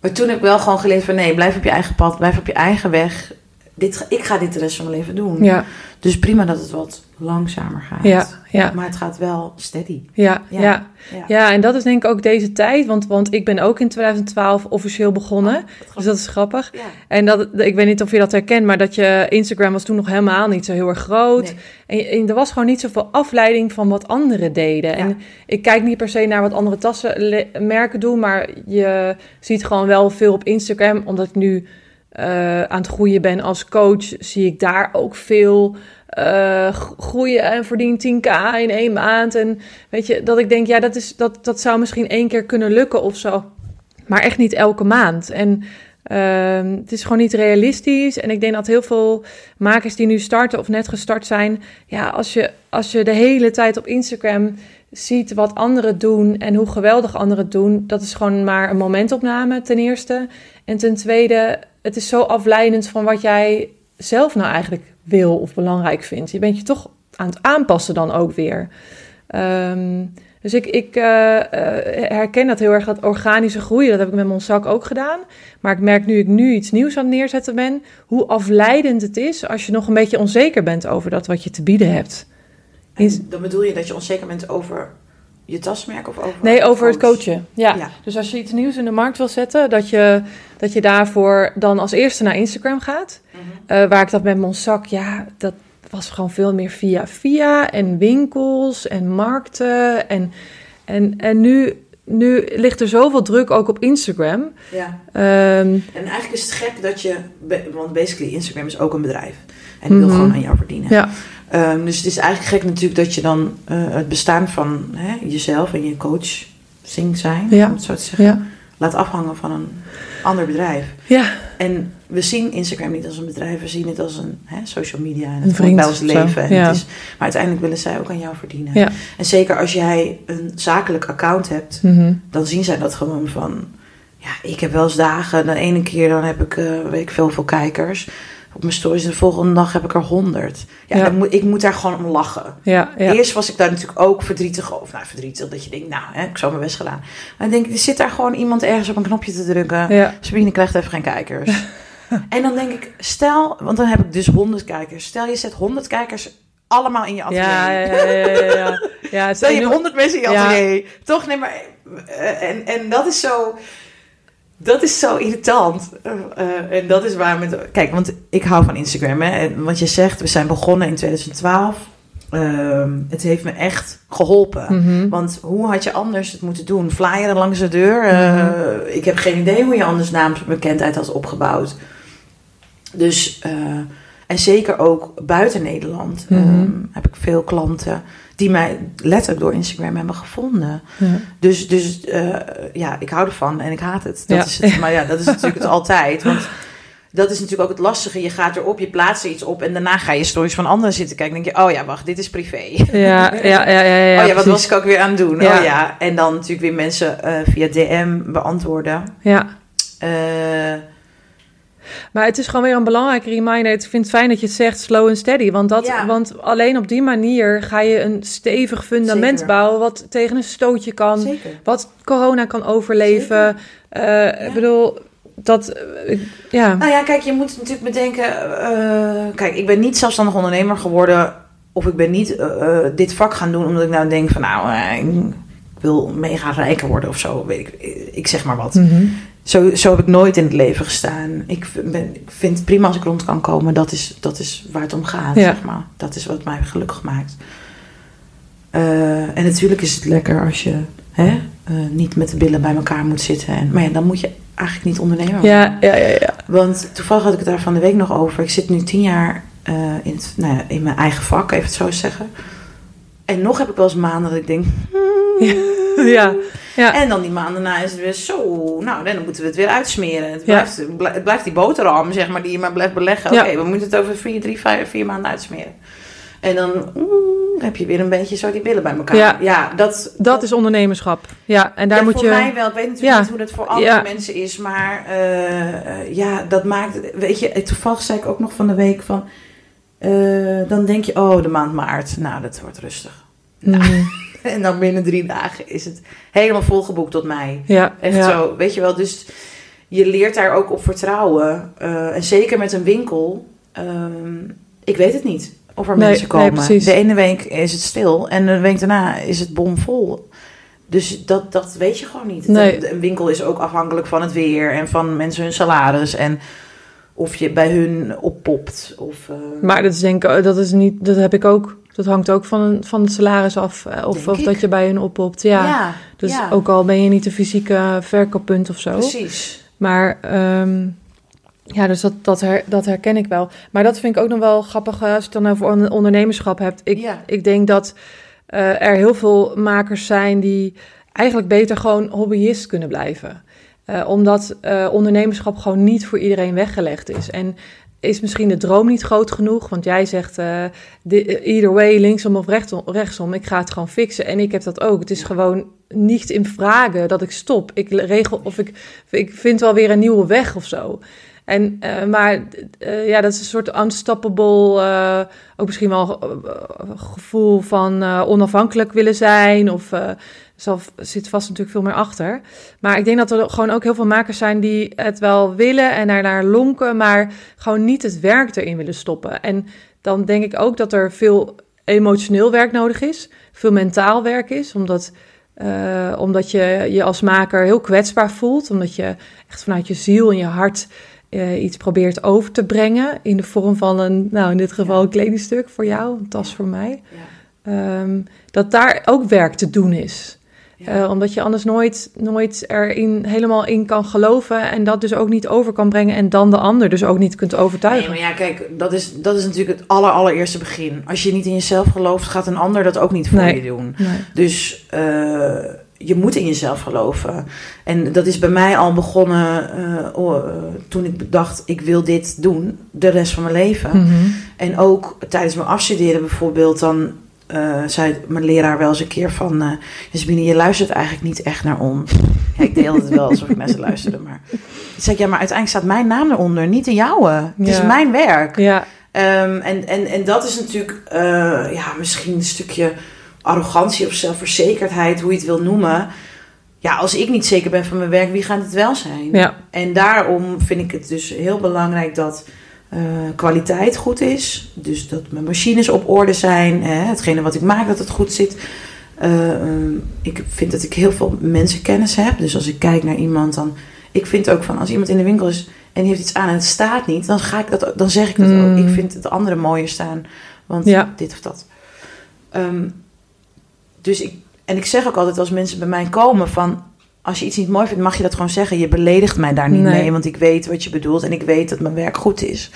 S2: Maar toen heb ik wel gewoon geleerd van nee, blijf op je eigen pad, blijf op je eigen weg. Dit, ik ga dit de rest van mijn leven doen.
S1: Ja,
S2: Dus prima dat het wat langzamer gaat.
S1: ja, ja.
S2: Maar het gaat wel steady.
S1: Ja, ja.
S2: Ja.
S1: en dat is denk ik ook deze tijd. Want, want ik ben ook in 2012 officieel begonnen. Dus dat is grappig.
S2: Ja.
S1: En dat, ik weet niet of je dat herkent, maar dat je Instagram was toen nog helemaal niet zo heel erg groot.
S2: Nee.
S1: En, er was gewoon niet zoveel afleiding van wat anderen deden.
S2: Ja.
S1: En ik kijk niet per se naar wat andere tassenmerken doen, maar je ziet gewoon wel veel op Instagram. Omdat ik nu eh, aan het groeien ben als coach, zie ik daar ook veel eh, groeien en verdien 10k in één maand. En weet je, dat ik denk, ja, dat, is, dat, dat zou misschien één keer kunnen lukken of zo. Maar echt niet elke maand. En ehm, het is gewoon niet realistisch. En ik denk dat heel veel makers die nu starten of net gestart zijn, ja, als je, als je de hele tijd op Instagram ziet wat anderen doen en hoe geweldig anderen doen, dat is gewoon maar een momentopname ten eerste. En ten tweede, het is zo afleidend van wat jij zelf nou eigenlijk wil of belangrijk vindt. Je bent je toch aan het aanpassen dan ook weer. Ehm, dus ik, ik eh, eh, herken dat heel erg, dat organische groeien. Dat heb ik met mijn zak ook gedaan. Maar ik merk nu ik nu iets nieuws aan het neerzetten ben, hoe afleidend het is als je nog een beetje onzeker bent over dat wat je te bieden hebt.
S2: En dan bedoel je dat je onzeker bent over je tasmerk of over...
S1: Nee, over het
S2: coach?
S1: coachen. Ja.
S2: Ja.
S1: Dus als je iets nieuws in de markt wil zetten, dat je, dat je daarvoor dan als eerste naar Instagram gaat.
S2: Mhm.
S1: Eh, waar ik dat met mijn zak, ja, dat was gewoon veel meer via via en winkels en markten. En, en, en nu, nu ligt er zoveel druk ook op Instagram.
S2: Ja.
S1: Ehm,
S2: En eigenlijk is het gek dat je... Want basically, Instagram is ook een bedrijf. En die wil
S1: Mhm.
S2: gewoon aan jou verdienen.
S1: ja,
S2: Ehm, dus het is eigenlijk gek natuurlijk dat je dan eh, het bestaan van hè, jezelf en je coach zing zijn,
S1: Ja.
S2: om het zo te zeggen,
S1: ja,
S2: laat afhangen van een ander bedrijf.
S1: ja,
S2: En we zien Instagram niet als een bedrijf, we zien het als een hè, social media en het
S1: vriend
S2: bij ons leven. En
S1: ja.
S2: het is, maar uiteindelijk willen zij ook aan jou verdienen.
S1: Ja.
S2: En zeker als jij een zakelijk account hebt,
S1: mhm,
S2: dan zien zij dat gewoon van, ja, ik heb wel eens dagen, de ene keer dan heb ik, eh, weet ik veel, veel kijkers. Op mijn stories de volgende dag heb ik er honderd. Ja,
S1: Ja.
S2: Dan moet, ik moet daar gewoon om lachen.
S1: ja, ja,
S2: Eerst was ik daar natuurlijk ook verdrietig over. Nou, verdrietig dat je denkt, nou, hè, ik zou mijn best gedaan. Maar dan denk ik, er zit daar gewoon iemand ergens op een knopje te drukken.
S1: ja,
S2: Sabine krijgt even geen kijkers. en dan denk ik, stel, want dan heb ik dus 100 kijkers. Stel je zet 100 kijkers allemaal in je atelier.
S1: ja, ja, ja, ja, ja,
S2: Stel je 100 mensen in je atelier. Toch? Nee, maar... eh, en, en dat is zo... Dat is zo irritant. Eh, eh, en dat is waar met... Kijk, want ik hou van Instagram. Hè? En Want je zegt, we zijn begonnen in 2012. Ehm, het heeft me echt geholpen.
S1: Mhm.
S2: Want hoe had je anders het moeten doen? Flyeren langs de deur? Eh,
S1: Mhm.
S2: Ik heb geen idee hoe je anders naamsbekendheid had opgebouwd. Dus, en zeker ook buiten Nederland
S1: Mhm.
S2: ehm, heb ik veel klanten die mij letterlijk door Instagram hebben gevonden.
S1: Ja.
S2: Dus, dus eh, ja, ik hou ervan en ik haat het. Dat
S1: Ja.
S2: is het. Maar ja, dat is natuurlijk het altijd. Want dat is natuurlijk ook het lastige. Je gaat erop, je plaatst er iets op en daarna ga je stories van anderen zitten kijken. Dan denk je, oh ja, wacht, dit is privé.
S1: Ja, ja, ja, ja, ja,
S2: oh ja, wat
S1: precies.
S2: was ik ook weer aan het doen?
S1: Ja.
S2: Oh ja, en dan natuurlijk weer mensen eh, via DM beantwoorden.
S1: Ja.
S2: Eh,
S1: Maar het is gewoon weer een belangrijke reminder. Ik vind het fijn dat je het zegt slow and steady. Want, dat,
S2: Ja.
S1: want alleen op die manier ga je een stevig fundament
S2: Zeker.
S1: bouwen... wat tegen een stootje kan,
S2: zeker.
S1: wat corona kan overleven. Eh, Ik bedoel, dat... eh, ja,
S2: Nou ja, kijk, je moet natuurlijk bedenken. eh, kijk, ik ben niet zelfstandig ondernemer geworden. Of ik ben niet dit vak gaan doen omdat ik nou denk van nou, ik wil mega rijker worden of zo. Weet ik, ik zeg maar wat.
S1: Mhm.
S2: Zo, zo heb ik nooit in het leven gestaan. Ik, ben, ik vind het prima als ik rond kan komen. Dat is, dat is waar het om gaat,
S1: Ja.
S2: zeg maar. Dat is wat mij gelukkig maakt. Eh, en natuurlijk is het lekker als je hè, eh, niet met de billen bij elkaar moet zitten. En, maar ja, dan moet je eigenlijk niet ondernemer worden.
S1: ja, ja, ja, ja.
S2: Want toevallig had ik het daar van de week nog over. Ik zit nu tien jaar eh, in, het, nou ja, in mijn eigen vak, even het zo zeggen. En nog heb ik wel eens maanden dat ik denk...
S1: ja, ja.
S2: En dan die maanden na is het weer zo... Nou, dan moeten we het weer uitsmeren. Het blijft, het die boterham, zeg maar, die je maar blijft beleggen. Oké, we moeten het over vier, drie, vijf, vier maanden uitsmeren. En dan mm, heb je weer een beetje zo die billen bij elkaar.
S1: Ja.
S2: dat,
S1: Dat is ondernemerschap. Ja, en daar
S2: ja,
S1: moet
S2: voor
S1: je...
S2: mij wel. Ik weet natuurlijk
S1: Ja.
S2: niet hoe dat voor andere mensen is. Maar eh, ja, dat maakt... Weet je, toevallig zei ik ook nog van de week van... eh, dan denk je, oh, de maand maart. Nou, dat wordt rustig.
S1: Mhm.
S2: En dan binnen drie dagen is het helemaal volgeboekt tot mei.
S1: Ja,
S2: Echt
S1: ja.
S2: zo, weet je wel. Dus je leert daar ook op vertrouwen. Eh, en zeker met een winkel. ehm, ik weet het niet of er
S1: Nee,
S2: mensen komen.
S1: precies.
S2: de ene week is het stil en de week daarna is het bomvol. Dus dat, dat weet je gewoon niet.
S1: Nee.
S2: Een winkel is ook afhankelijk van het weer en van mensen hun salaris. En of je bij hun oppopt. Of, eh,
S1: Maar dat is denk ik, dat is niet, dat heb ik ook. Dat hangt ook van, van het salaris af. eh, Of, of dat je bij hun oppopt. Ja. dus
S2: ja,
S1: ook al ben je niet de fysieke verkooppunt of zo.
S2: precies.
S1: Maar ehm, ja, dus dat, dat, her, dat herken ik wel. Maar dat vind ik ook nog wel grappig eh, als je het dan over on- ondernemerschap hebt. Ik,
S2: Ja.
S1: ik denk dat er heel veel makers zijn die eigenlijk beter gewoon hobbyist kunnen blijven. Eh, omdat eh, ondernemerschap gewoon niet voor iedereen weggelegd is. En is misschien de droom niet groot genoeg? Want jij zegt, di- either way, linksom of rechtsom, rechtsom, ik ga het gewoon fixen. En ik heb dat ook. Het is gewoon niet in vragen dat ik stop. Ik regel of ik, ik vind wel weer een nieuwe weg of zo. En, eh, maar eh, ja, dat is een soort unstoppable, eh, ook misschien wel gevoel van onafhankelijk willen zijn. Of zal, zit vast natuurlijk veel meer achter. Maar ik denk dat er gewoon ook heel veel makers zijn die het wel willen en daar naar lonken, maar gewoon niet het werk erin willen stoppen. En dan denk ik ook dat er veel emotioneel werk nodig is, veel mentaal werk is, omdat, omdat je je als maker heel kwetsbaar voelt, omdat je echt vanuit je ziel en je hart eh, iets probeert over te brengen in de vorm van een, nou in dit geval een kleding voor jou, een tas voor mij. Ehm, dat daar ook werk te doen is.
S2: Ja.
S1: Eh, omdat je anders nooit, nooit erin helemaal in kan geloven en dat dus ook niet over kan brengen en dan de ander dus ook niet kunt
S2: Nee,
S1: overtuigen.
S2: maar ja, kijk, dat is, dat is natuurlijk het aller, allereerste begin. Als je niet in jezelf gelooft, gaat een ander dat ook niet voor
S1: Nee.
S2: je doen.
S1: Nee.
S2: Dus eh, je moet in jezelf geloven. En dat is bij mij al begonnen eh, oh, eh, toen ik dacht, ik wil dit doen de rest van mijn leven.
S1: Mhm.
S2: En ook tijdens mijn afstuderen bijvoorbeeld, dan eh, zei mijn leraar wel eens een keer van... Jasmine, je luistert eigenlijk niet echt naar ons. Ja, ik deelde het wel alsof ik naar ze luisterde, maar... Toen zei ik, ja, maar uiteindelijk staat mijn naam eronder, niet de jouwe. Het is mijn werk.
S1: Ja,
S2: Ehm, en, en, en dat is natuurlijk ja, misschien een stukje arrogantie of zelfverzekerdheid, hoe je het wil noemen. Ja, als ik niet zeker ben van mijn werk, wie gaat het wel zijn?
S1: ja,
S2: En daarom vind ik het dus heel belangrijk dat eh, kwaliteit goed is. Dus dat mijn machines op orde zijn. Hè, hetgene wat ik maak, dat het goed zit. Eh, ehm, ik vind dat ik heel veel mensenkennis heb. Dus als ik kijk naar iemand, dan... Ik vind ook van, als iemand in de winkel is en die heeft iets aan en het staat niet... dan, ga ik dat, dan zeg ik dat
S1: Mm.
S2: ook. Ik vind het andere mooier staan. Want
S1: Ja.
S2: dit of dat. Ehm, dus ik... En ik zeg ook altijd als mensen bij mij komen van... Als je iets niet mooi vindt, mag je dat gewoon zeggen. Je beledigt mij daar niet
S1: Nee.
S2: mee, want ik weet wat je bedoelt en ik weet dat mijn werk goed is.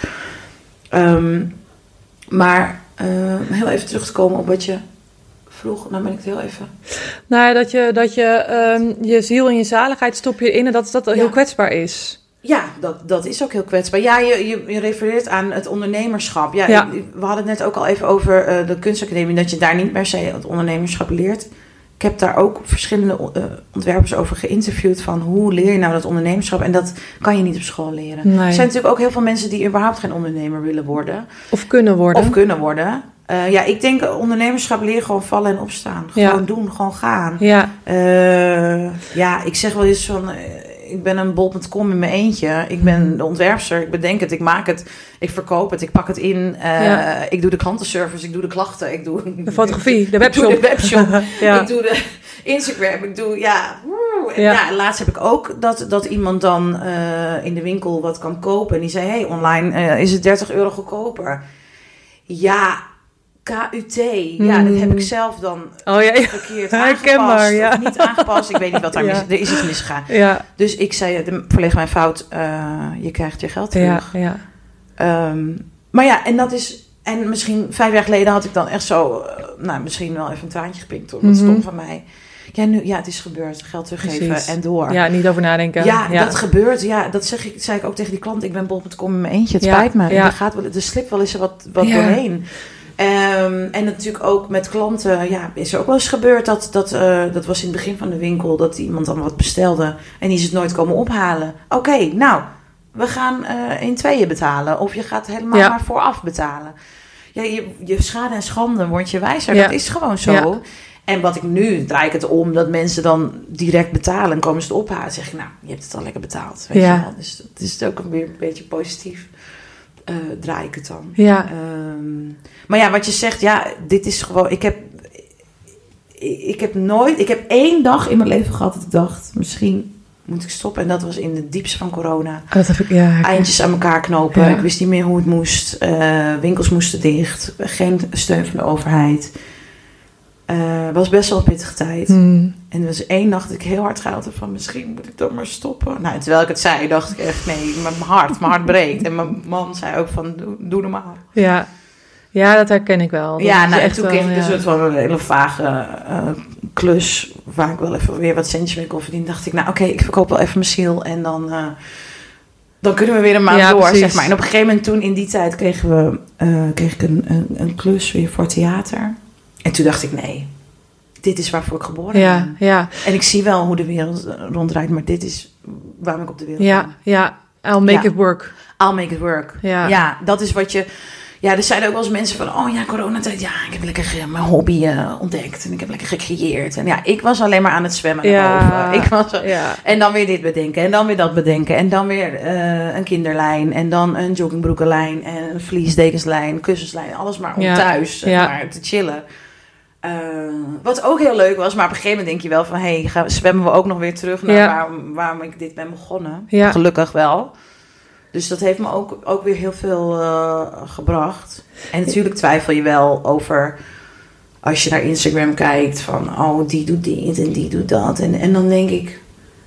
S2: Ehm, maar eh, heel even terug te komen op wat je vroeg. Nou ben ik het heel even.
S1: Nou, ja, dat je, dat je ehm, je ziel en je zaligheid stop je in en dat dat
S2: Ja.
S1: heel kwetsbaar is.
S2: Ja, dat, dat is ook heel kwetsbaar. Ja, je, je, je refereert aan het ondernemerschap. Ja, we hadden het net ook al even over eh, de kunstacademie, dat je daar niet per se het ondernemerschap leert. Ik heb daar ook verschillende eh, ontwerpers over geïnterviewd van hoe leer je nou dat ondernemerschap? En dat kan je niet op school leren.
S1: Nee.
S2: Er zijn natuurlijk ook heel veel mensen die überhaupt geen ondernemer willen worden.
S1: Of kunnen worden.
S2: Of kunnen worden. Eh, ja, ik denk ondernemerschap leer gewoon vallen en opstaan.
S1: Ja.
S2: Gewoon doen, gewoon gaan.
S1: ja,
S2: ja, ik zeg wel eens van... ik ben een bol.com in mijn eentje. Ik ben de ontwerpster. Ik bedenk het, ik maak het, ik verkoop het, ik pak het in. eh,
S1: Ja.
S2: Ik doe de klantenservice, ik doe de klachten, ik doe...
S1: de fotografie, de
S2: Ik
S1: webshop.
S2: doe de webshop.
S1: ja.
S2: Ik doe de Instagram, ik doe, ja... En
S1: Ja.
S2: ja. laatst heb ik ook dat, dat iemand dan eh, in de winkel wat kan kopen. En die zei, hey, online eh, is het 30 euro goedkoper. Ja, KUT. Ja,
S1: Mm.
S2: dat heb ik zelf dan
S1: Oh ja, ja.
S2: verkeerd
S1: Herkenbaar, ja.
S2: Niet aangepast. Ik weet niet wat daar mis Er is iets misgegaan.
S1: ja,
S2: Dus ik zei, de, verleg mijn fout. eh, je krijgt je geld terug.
S1: ja.
S2: Ehm, maar ja, en dat is... En misschien vijf jaar geleden had ik dan echt zo... eh, nou, misschien wel even een traantje gepinkt. Hoor, wat
S1: Mhm.
S2: stom van mij. Ja, nu, ja, het is gebeurd. Geld teruggeven
S1: Precies.
S2: en door.
S1: Ja, niet over nadenken.
S2: Ja, dat gebeurt. Ja, dat zeg ik, zei ik ook tegen die klant. Ik ben bol.com in mijn eentje. Het spijt me. Er, gaat er slipt wel eens wat, wat doorheen. Ehm, en natuurlijk ook met klanten. Ja, is er ook wel eens gebeurd dat... Dat, eh, dat was in het begin van de winkel. Dat iemand dan wat bestelde. En die is het nooit komen ophalen. Oké, nou... We gaan eh, in tweeën betalen. Of je gaat helemaal
S1: Ja.
S2: maar vooraf betalen. Ja, je, je schade en schande word je wijzer.
S1: Ja.
S2: Dat is gewoon zo.
S1: Ja.
S2: En wat ik nu draai ik het om dat mensen dan direct betalen en komen ze het ophalen. Zeg ik, nou, je hebt het al lekker betaald. Weet
S1: Ja.
S2: je wel. Dus dat is ook weer een beetje positief. Eh, draai ik het dan.
S1: Ja.
S2: Ehm, maar ja, wat je zegt, ja, dit is gewoon. Ik heb, ik heb nooit. Ik heb één dag in mijn leven gehad dat ik dacht, misschien moet ik stoppen. En dat was in de diepste van corona.
S1: Oh, dat heb ik, ja.
S2: Eindjes aan elkaar knopen.
S1: Ja.
S2: Ik wist niet meer hoe het moest. Eh, winkels moesten dicht. Geen steun van de overheid. Eh, was best wel een pittige tijd.
S1: Hmm.
S2: En was één nacht dat ik heel hard gehuild heb van misschien moet ik dan maar stoppen. Nou, terwijl ik het zei, dacht ik echt nee, mijn hart, mijn hart breekt. En mijn man zei ook van doe, doe normaal.
S1: Ja. ja, dat herken ik wel. Dat
S2: ja, nou, en
S1: echt
S2: toen
S1: wel,
S2: kreeg ik
S1: ja.
S2: een soort van een hele vage eh, klus waar ik wel even weer wat centjes mee kon verdienen. Dacht ik, nou oké, ik verkoop wel even mijn ziel en dan, eh, dan kunnen we weer een maand
S1: Ja,
S2: door,
S1: precies.
S2: zeg maar. En op een gegeven moment toen in die tijd kregen we, eh, kreeg ik een, een, een klus weer voor theater. En toen dacht ik, nee, dit is waarvoor ik geboren
S1: Ja,
S2: ben.
S1: ja,
S2: En ik zie wel hoe de wereld eh, ronddraait, maar dit is waarom ik op de wereld
S1: ja,
S2: ben.
S1: ja. I'll make
S2: Ja.
S1: it work.
S2: I'll make it work.
S1: Ja.
S2: Ja, dat is wat je. Ja, er zijn ook wel eens mensen van, oh ja, coronatijd, ja, ik heb lekker ge- mijn hobby eh, ontdekt en ik heb lekker gecreëerd. En ja, ik was alleen maar aan het zwemmen
S1: Ja.
S2: boven. Ik was,
S1: Ja.
S2: en dan weer dit bedenken en dan weer dat bedenken en dan weer eh, een kinderlijn en dan een joggingbroekenlijn en een vliesdekenslijn, kussenslijn, alles maar om
S1: Ja.
S2: thuis maar, te chillen. Eh, wat ook heel leuk was, maar op een gegeven moment denk je wel van, hé, hey, zwemmen we ook nog weer terug naar
S1: Ja.
S2: waarom, waarom ik dit ben begonnen.
S1: Ja.
S2: Gelukkig wel. Dus dat heeft me ook, ook weer heel veel eh, gebracht. En natuurlijk twijfel je wel over als je naar Instagram kijkt van oh die doet dit en die doet dat. En, en dan denk ik,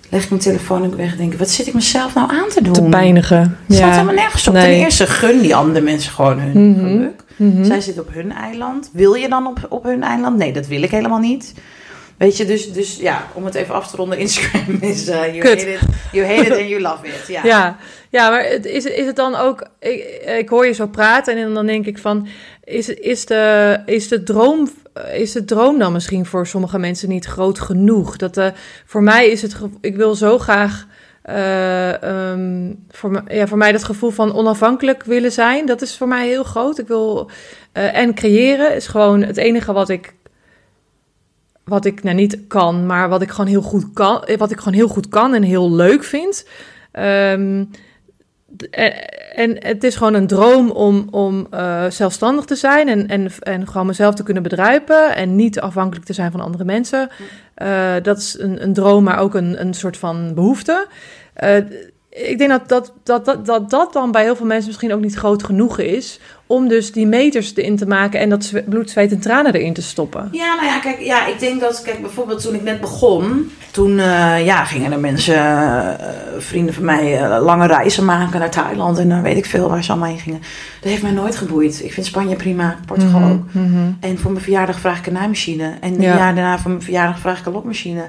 S2: leg ik mijn telefoon ook weg en denk ik, wat zit ik mezelf nou aan te doen?
S1: Te pijnigen.
S2: Het staat
S1: Ja.
S2: helemaal nergens op.
S1: Nee.
S2: Ten eerste gun die andere mensen gewoon hun
S1: Mhm.
S2: geluk.
S1: Mhm.
S2: Zij zitten op hun eiland. Wil je dan op, op hun eiland? Nee, dat wil ik helemaal niet. Weet je, dus, dus ja, om het even af te ronden, Instagram is eh you,
S1: Kut.
S2: hate it, you hate it and you love it. Ja.
S1: Ja, ja maar het- is, is het dan ook... Ik, ik hoor je zo praten en dan denk ik van... Is, is, de, is, de droom, is de droom dan misschien voor sommige mensen niet groot genoeg? Dat, eh, voor mij is het... Ik wil zo graag... eh, ehm, voor, ja, voor mij dat gevoel van onafhankelijk willen zijn, dat is voor mij heel groot. Ik wil eh, en creëren is gewoon het enige wat ik wat ik nou niet kan, maar wat ik gewoon heel goed kan, eh, wat ik gewoon heel goed kan en heel leuk vind. Ehm, en, het is gewoon een droom om, om zelfstandig te zijn en, en, en gewoon mezelf te kunnen bedruipen en niet afhankelijk te zijn van andere mensen. Eh, dat is een, een droom, maar ook een, een soort van behoefte. Eh, ik denk dat dat, dat, dat, dat dat dan bij heel veel mensen misschien ook niet groot genoeg is om dus die meters erin te maken en dat bloed, zweet en tranen erin te stoppen.
S2: Ja, nou ja, kijk, ja, ik denk dat, kijk, bijvoorbeeld toen ik net begon, toen eh, ja, gingen er mensen, eh, vrienden van mij, eh, lange reizen maken naar Thailand en dan weet ik veel waar ze allemaal heen gingen. Dat heeft mij nooit geboeid. Ik vind Spanje prima, Portugal
S1: Mhm,
S2: ook.
S1: mhm.
S2: En voor mijn verjaardag vraag ik een naaimachine. En een
S1: Ja.
S2: jaar daarna voor mijn verjaardag vraag ik een lokmachine.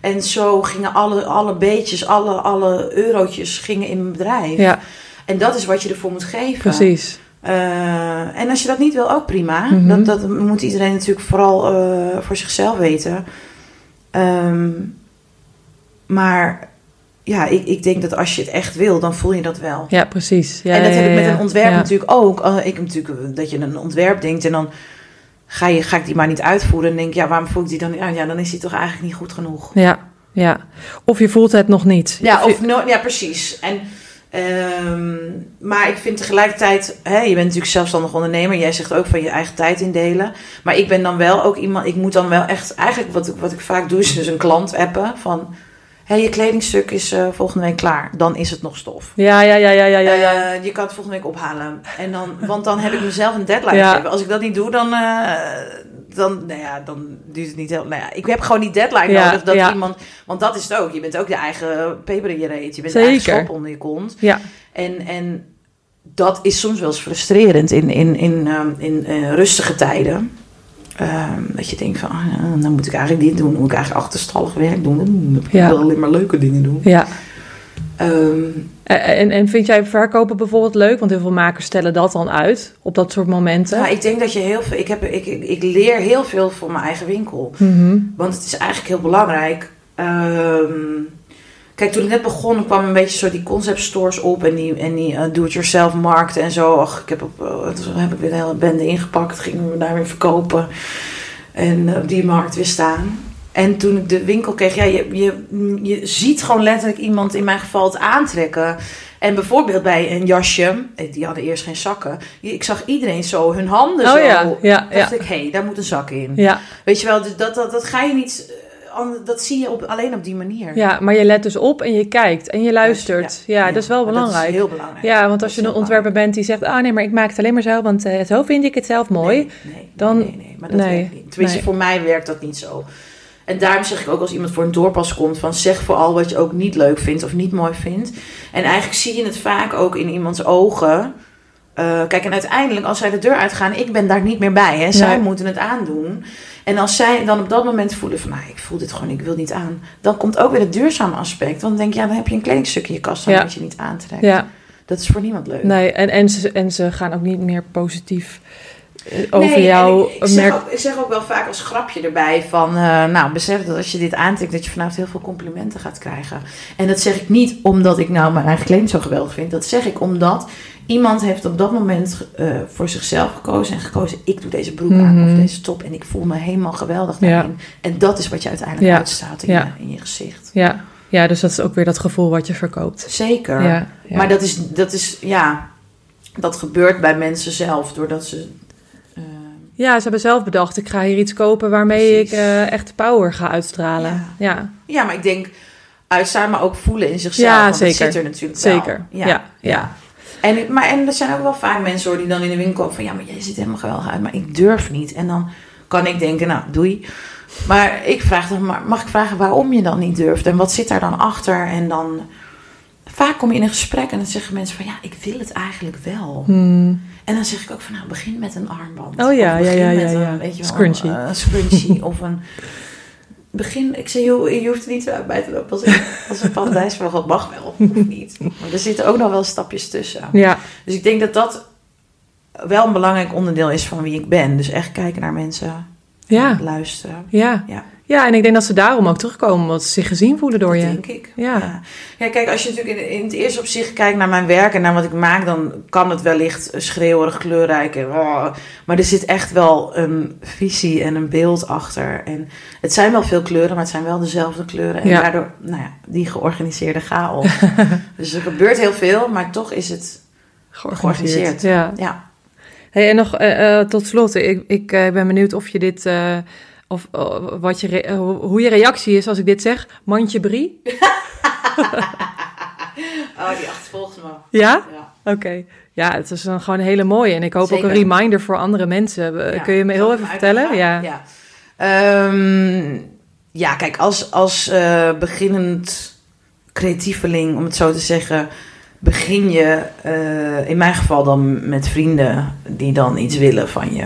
S2: En zo gingen alle, alle beetjes, alle, alle eurotjes gingen in mijn bedrijf.
S1: Ja,
S2: En dat is wat je ervoor moet geven.
S1: precies.
S2: Eh, en als je dat niet wil, ook prima.
S1: Mhm.
S2: dat, dat moet iedereen natuurlijk vooral eh, voor zichzelf weten. Ehm, maar ja, ik, ik denk dat als je het echt wil, dan voel je dat wel.
S1: Ja, precies. Ja,
S2: en dat
S1: ja,
S2: heb ik met een ontwerp natuurlijk ook. Eh, ik heb natuurlijk dat je een ontwerp denkt en dan ga, je, ga ik die maar niet uitvoeren. En denk ja, waarom voel ik die dan niet? Ja, dan is die toch eigenlijk niet goed genoeg.
S1: Ja, ja. Of je voelt het nog niet.
S2: Ja,
S1: je-
S2: of no, ja precies. En, ehm, maar ik vind tegelijkertijd, hè, je bent natuurlijk zelfstandig ondernemer. Jij zegt ook van je eigen tijd indelen. Maar ik ben dan wel ook iemand, ik moet dan wel echt, eigenlijk wat ik, wat ik vaak doe, is dus een klant appen van, hé, je kledingstuk is eh, volgende week klaar. Dan is het nog stof.
S1: Ja, ja, ja, ja, ja, ja. ja.
S2: Eh, je kan het volgende week ophalen. En dan, want dan heb ik mezelf een deadline
S1: Ja.
S2: gegeven. Als ik dat niet doe, dan, eh, dan, nou ja, dan duurt het niet heel... Nou ja, ik heb gewoon die deadline
S1: Ja,
S2: nodig dat
S1: ja.
S2: iemand... Want dat is het ook. Je bent ook je eigen peper in je reet. Je bent
S1: Zeker.
S2: eigen schop onder je kont.
S1: ja.
S2: En, en dat is soms wel eens frustrerend in, in, in, ehm, in eh, rustige tijden. Ehm, dat je denkt van, ah, dan moet ik eigenlijk dit doen. Dan moet ik eigenlijk achterstallig werk doen. Dan moet ik alleen maar leuke dingen doen.
S1: ja.
S2: Ehm,
S1: En, en vind jij verkopen bijvoorbeeld leuk? Want heel veel makers stellen dat dan uit op dat soort momenten.
S2: Ja, ik denk dat je heel veel. Ik, heb, ik, ik, ik leer heel veel voor mijn eigen winkel.
S1: Mhm.
S2: Want het is eigenlijk heel belangrijk. Ehm, kijk, toen ik net begon, kwam een beetje zo die concept stores op en die, en die eh, do-it-yourself markten en zo. Ach, ik heb, op, eh, toen heb ik weer de hele bende ingepakt, gingen we daar weer verkopen en op die markt weer staan. En toen ik de winkel kreeg, ja, je, je, je ziet gewoon letterlijk iemand in mijn geval het aantrekken. En bijvoorbeeld bij een jasje, eh, die hadden eerst geen zakken. Ik zag iedereen zo hun handen
S1: Oh
S2: zo.
S1: ja, ja,
S2: dacht
S1: ja.
S2: ik, hé, hey, daar moet een zak in.
S1: Ja,
S2: Weet je wel, dus dat, dat, dat ga je niet, dat zie je op, alleen op die manier.
S1: ja, maar je let dus op en je kijkt en je luistert. Ja, dat is wel belangrijk.
S2: Dat is heel belangrijk.
S1: Ja, want als je een ontwerper bent die zegt... ah nee, maar ik maak het alleen maar zo, want eh, zo vind ik het zelf mooi.
S2: Nee, nee,
S1: Dan-
S2: nee, nee, maar dat
S1: nee,
S2: werkt niet. Tenminste, voor mij werkt dat niet zo. En daarom zeg ik ook als iemand voor een doorpas komt van zeg vooral wat je ook niet leuk vindt of niet mooi vindt. En eigenlijk zie je het vaak ook in iemands ogen. Eh, kijk, en uiteindelijk als zij de deur uitgaan, ik ben daar niet meer bij. Hè. Zij moeten het aandoen. En als zij dan op dat moment voelen van, nou, ik voel dit gewoon, ik wil niet aan. Dan komt ook weer het duurzame aspect. Want dan denk je, ja, dan heb je een kledingstuk in je kast
S1: Ja.
S2: dat je niet aantrekt.
S1: Ja,
S2: Dat is voor niemand leuk.
S1: nee, en, en, ze, en ze gaan ook niet meer positief over
S2: Nee,
S1: jou
S2: Ik, ik, zeg
S1: merk-
S2: ook, ik zeg ook wel vaak als grapje erbij van... eh, nou, besef dat als je dit aantrekt... dat je vanavond heel veel complimenten gaat krijgen. En dat zeg ik niet omdat ik nou mijn eigen kleding zo geweldig vind. Dat zeg ik omdat iemand heeft op dat moment eh, voor zichzelf gekozen... en gekozen, ik doe deze broek aan
S1: Mhm.
S2: of deze top... en ik voel me helemaal geweldig
S1: Ja.
S2: daarin. En dat is wat je uiteindelijk
S1: Ja.
S2: uitstraalt in,
S1: Ja.
S2: je, in je gezicht.
S1: Ja. ja, dus dat is ook weer dat gevoel wat je verkoopt.
S2: Zeker.
S1: Ja, ja.
S2: Maar dat is, dat is, ja... Dat gebeurt bij mensen zelf, doordat ze...
S1: Ja, ze hebben zelf bedacht, ik ga hier iets kopen waarmee
S2: Precies.
S1: ik eh, echt power ga uitstralen.
S2: Ja.
S1: Ja,
S2: Ja, maar ik denk uitstaan, maar ook voelen in zichzelf.
S1: Ja,
S2: want
S1: zeker.
S2: Zit er natuurlijk wel.
S1: zeker. Ja, ja.
S2: En, maar, en er zijn ook wel vaak mensen hoor, die dan in de winkel komen van... ja, maar jij ziet helemaal geweldig uit, maar ik durf niet. En dan kan ik denken, nou, doei. Maar ik vraag dan, maar mag ik vragen waarom je dan niet durft? En wat zit daar dan achter? En dan... Vaak kom je in een gesprek en dan zeggen mensen van... ja, ik wil het eigenlijk wel.
S1: Hmm.
S2: En dan zeg ik ook van, nou, begin met een armband.
S1: Oh ja, ja, ja, ja,
S2: een,
S1: ja.
S2: Weet je wel,
S1: Scrunchie.
S2: eh, Een scrunchie of een... Begin, ik zeg, joh, je hoeft er niet zo bij te lopen als, een- als een mag wel, of niet. Maar er zitten ook nog wel stapjes tussen.
S1: Ja,
S2: Dus ik denk dat dat wel een belangrijk onderdeel is van wie ik ben. Dus echt kijken naar mensen,
S1: ja,
S2: luisteren.
S1: ja.
S2: Ja.
S1: Ja, en ik denk dat ze daarom ook terugkomen, omdat ze zich gezien voelen door
S2: dat
S1: je.
S2: denk ik.
S1: Ja.
S2: ja. kijk, als je natuurlijk in, in het eerste opzicht kijkt naar mijn werk en naar wat ik maak, dan kan het wellicht schreeuwerig, kleurrijk en oh, maar er zit echt wel een visie en een beeld achter. En het zijn wel veel kleuren, maar het zijn wel dezelfde kleuren. En
S1: Ja.
S2: daardoor, nou ja, die georganiseerde chaos. dus er gebeurt heel veel, maar toch is het, Georganiseerd.
S1: Ja.
S2: ja.
S1: Hey, en nog eh, eh, tot slot, ik, ik eh, ben benieuwd of je dit, of eh, wat je, re- eh, hoe je reactie is als ik dit zeg. Mandje brie?
S2: Oh, die achtervolgt me.
S1: Ja?
S2: Ja.
S1: Oké. Ja, het is een, gewoon een hele mooie. En ik hoop ook een reminder voor andere mensen. Eh,
S2: Ja,
S1: Kun je me heel even vertellen? Ja.
S2: Ja, Ehm, ja kijk, als, als beginnend creatieveling, om het zo te zeggen, begin je in mijn geval dan met vrienden die dan iets willen van je.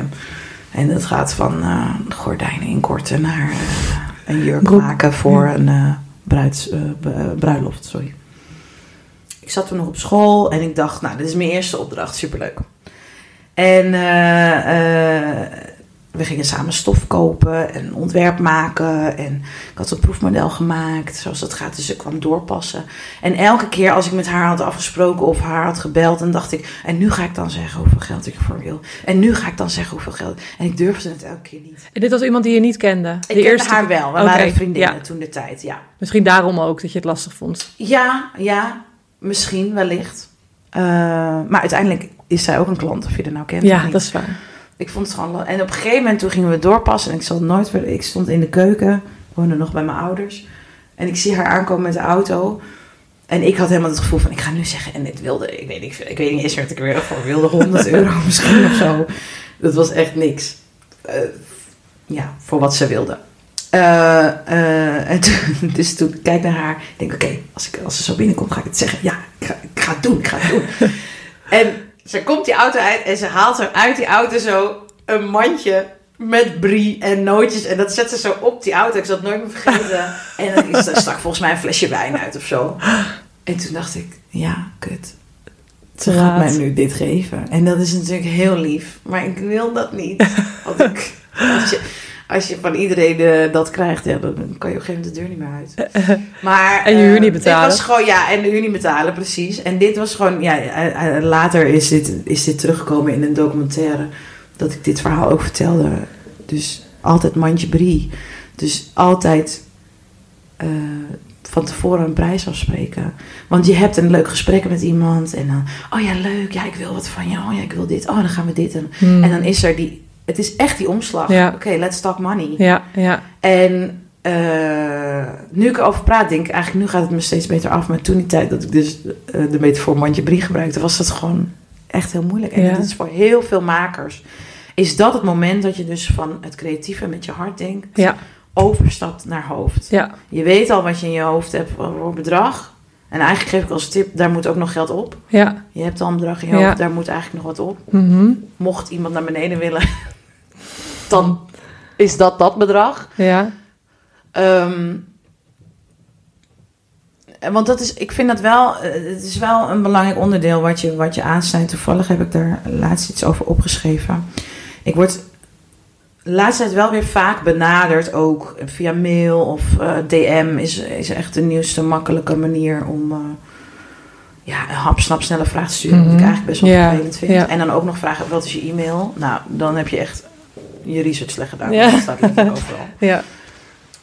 S2: En dat gaat van eh, gordijnen inkorten naar eh, een jurk maken voor een eh, bruids, bruiloft. Sorry. Ik zat toen nog op school en ik dacht, nou, dit is mijn eerste opdracht, superleuk. En we gingen samen stof kopen en ontwerp maken. En ik had een proefmodel gemaakt, zoals dat gaat. Dus ik kwam doorpassen. En elke keer als ik met haar had afgesproken of haar had gebeld, dan dacht ik... En nu ga ik dan zeggen hoeveel geld ik ervoor wil. En nu ga ik dan zeggen hoeveel geld. En ik durfde het elke keer niet.
S1: En dit was iemand die je niet kende?
S2: Ik
S1: De
S2: kende
S1: eerste...
S2: haar wel. We waren vriendinnen
S1: ja.
S2: toen de tijd, ja.
S1: Misschien daarom ook dat je het lastig vond.
S2: Ja, ja, misschien, wellicht. Eh, maar uiteindelijk is zij ook een klant, of je er nou kent
S1: Ja, dat is waar.
S2: Ik vond het gewoon... En op een gegeven moment toen gingen we doorpassen. En ik zal nooit... ver- Ik stond in de keuken. Ik woonde nog bij mijn ouders. En ik zie haar aankomen met de auto. En ik had helemaal het gevoel van... Ik ga nu zeggen... En dit wilde... Ik weet niet, ik weet niet eens wat ik er weer voor wilde. 100 euro misschien of zo. Dat was echt niks. Eh, ja, voor wat ze wilde. Eh, eh, en toen, dus toen kijk ik naar haar. Ik denk, oké, als, ik, als ze zo binnenkomt, ga ik het zeggen. Ja, ik ga, ik ga het doen, ik ga het doen. en ze komt die auto uit en ze haalt er uit die auto zo een mandje met brie en nootjes. En dat zet ze zo op die auto. Ik zal het nooit meer vergeten. en dan is- daar stak volgens mij een flesje wijn uit of zo. En toen dacht ik, ja, kut. Ze gaat mij nu dit geven. En dat is natuurlijk heel lief. Maar ik wil dat niet. Want ik, als, je, van iedereen eh, dat krijgt, ja, dan kan je op een gegeven moment de deur niet meer uit. Maar,
S1: En je huur
S2: eh,
S1: niet betalen.
S2: Dit was gewoon, ja, en de huur niet betalen, precies. En dit was gewoon, ja, eh, eh, later is dit, is dit teruggekomen in een documentaire. Dat ik dit verhaal ook vertelde. Dus altijd mandje brie. Dus altijd eh, van tevoren een prijs afspreken. Want je hebt een leuk gesprek met iemand. En dan, oh ja, leuk. Ja, ik wil wat van je. Oh ja, ik wil dit. Oh, dan gaan we dit. En,
S1: Hmm.
S2: en dan is er die... Het is echt die omslag.
S1: Ja.
S2: Oké, let's talk money.
S1: Ja, ja.
S2: En eh, nu ik erover praat, denk ik eigenlijk, nu gaat het me steeds beter af. Maar toen die tijd dat ik dus eh, de metafoor mandje brie gebruikte, was dat gewoon echt heel moeilijk. En
S1: Ja.
S2: dat is voor heel veel makers. Is dat het moment dat je dus van het creatieve met je hart denkt,
S1: Ja,
S2: overstapt naar hoofd.
S1: ja,
S2: Je weet al wat je in je hoofd hebt voor bedrag. En eigenlijk geef ik als tip, daar moet ook nog geld op.
S1: ja.
S2: Je hebt al een bedrag in je
S1: Ja.
S2: hoofd, daar moet eigenlijk nog wat op.
S1: Mhm.
S2: Mocht iemand naar beneden willen, dan is dat dat bedrag.
S1: Ja,
S2: Ehm, want dat is, ik vind dat wel, eh, het is wel een belangrijk onderdeel wat je, wat je aansnijdt. Toevallig heb ik daar laatst iets over opgeschreven. Ik word laatste tijd wel weer vaak benaderd, ook via mail of eh, DM is, is echt de nieuwste makkelijke manier om eh, ja, een hap, snap, snelle vraag te sturen. Wat ik
S1: Mhm.
S2: eigenlijk best wel
S1: Ja,
S2: vervelend vind.
S1: ja.
S2: En dan ook nog vragen, wat is je e-mail? Nou, dan heb je echt je research slecht gedaan.
S1: Ja.
S2: Dat staat niet overal.
S1: ja.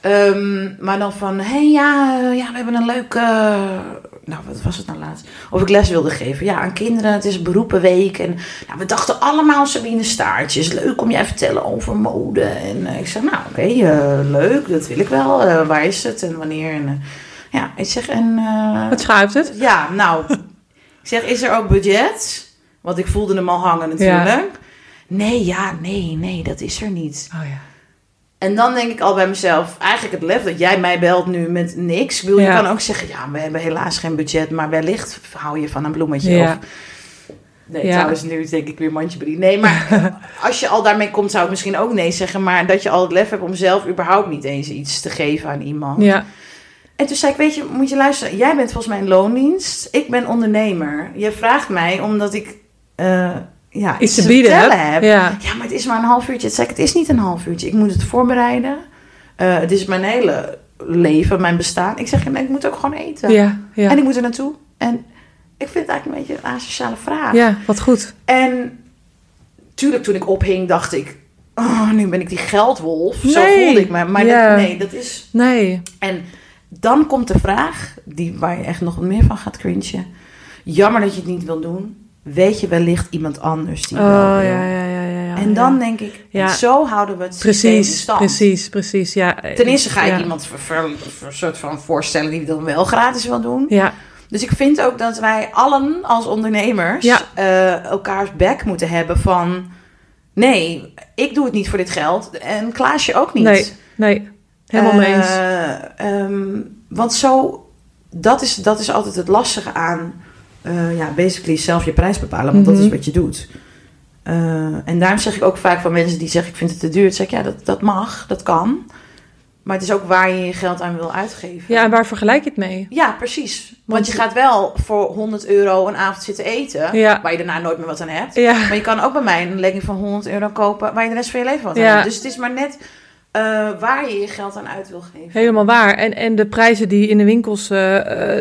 S2: Ehm, maar dan van, hé hey, ja, eh, ja, we hebben een leuk, eh, nou wat was het nou laatst? Of ik les wilde geven, ja, aan kinderen, het is beroepenweek. En nou, we dachten allemaal Sabine Staartjes, leuk om jij te vertellen over mode. En eh, ik zeg, nou oké, leuk, dat wil ik wel. Waar is het en wanneer? En, ja, ik zeg, en...
S1: Wat schuift het?
S2: ja, nou, ik zeg, is er ook budget? Want ik voelde hem al hangen natuurlijk. Nee, ja, nee, nee, dat is er niet.
S1: Oh ja.
S2: En dan denk ik al bij mezelf, eigenlijk het lef dat jij mij belt nu met niks.
S1: Ja.
S2: je kan ook zeggen, ja, we hebben helaas geen budget, maar wellicht hou je van een bloemetje.
S1: Ja.
S2: Of, nee,
S1: Ja.
S2: trouwens, nu denk ik weer mandjebrie. Nee, maar als je al daarmee komt, zou ik misschien ook nee zeggen. Maar dat je al het lef hebt om zelf überhaupt niet eens iets te geven aan iemand.
S1: Ja,
S2: En toen zei ik, weet je, moet je luisteren. Jij bent volgens mij een loondienst. Ik ben ondernemer. Je vraagt mij omdat ik eh, ja,
S1: iets te bieden
S2: vertellen
S1: heb. Ja,
S2: Ja, maar het is maar een half uurtje. Het ik, het is niet een half uurtje. Ik moet het voorbereiden. Eh, het is mijn hele leven, mijn bestaan. Ik zeg, ik moet ook gewoon eten.
S1: ja, ja.
S2: En ik moet er naartoe. En ik vind het eigenlijk een beetje een asociale vraag.
S1: Ja, wat goed.
S2: En tuurlijk, toen ik ophing, dacht ik... Oh, nu ben ik die geldwolf. Zo voelde ik me. Maar
S1: Ja.
S2: dat, nee, dat is...
S1: Nee.
S2: En dan komt de vraag, die, waar je echt nog meer van gaat cringen. Jammer dat je het niet wil doen. Weet je wellicht iemand anders die
S1: Oh,
S2: wel wil.
S1: ja, ja, ja, ja.
S2: En dan denk ik,
S1: Ja.
S2: zo houden we het systeem in
S1: Precies,
S2: stand.
S1: precies, precies, ja.
S2: Ten eerste ga ik iemand voor, voor, voor een soort van voorstellen die dan wel gratis wil doen.
S1: Ja,
S2: Dus ik vind ook dat wij allen als ondernemers eh, elkaars bek moeten hebben van... Nee, ik doe het niet voor dit geld en Klaasje ook niet.
S1: nee, nee. Helemaal mee eens.
S2: Eh, ehm, want zo, dat is, dat is altijd het lastige aan, eh, ja, basically zelf je prijs bepalen, want dat
S1: Mhm.
S2: is wat je doet. Eh, en daarom zeg ik ook vaak van mensen die zeggen, ik vind het te duur, zeg ik, ja, dat, dat mag, dat kan. Maar het is ook waar je je geld aan wil uitgeven.
S1: Ja, en waar vergelijk je het mee?
S2: Ja, precies. Want,
S1: Want-
S2: je gaat wel voor 100 euro een avond zitten eten,
S1: Ja.
S2: waar je daarna nooit meer wat aan hebt.
S1: Ja,
S2: Maar je kan ook bij mij een legging van 100 euro kopen, waar je de rest van je leven wat aan
S1: Ja.
S2: hebt. Dus het is maar net eh, waar je je geld aan uit wil geven.
S1: helemaal waar. En, en de prijzen die in de winkels,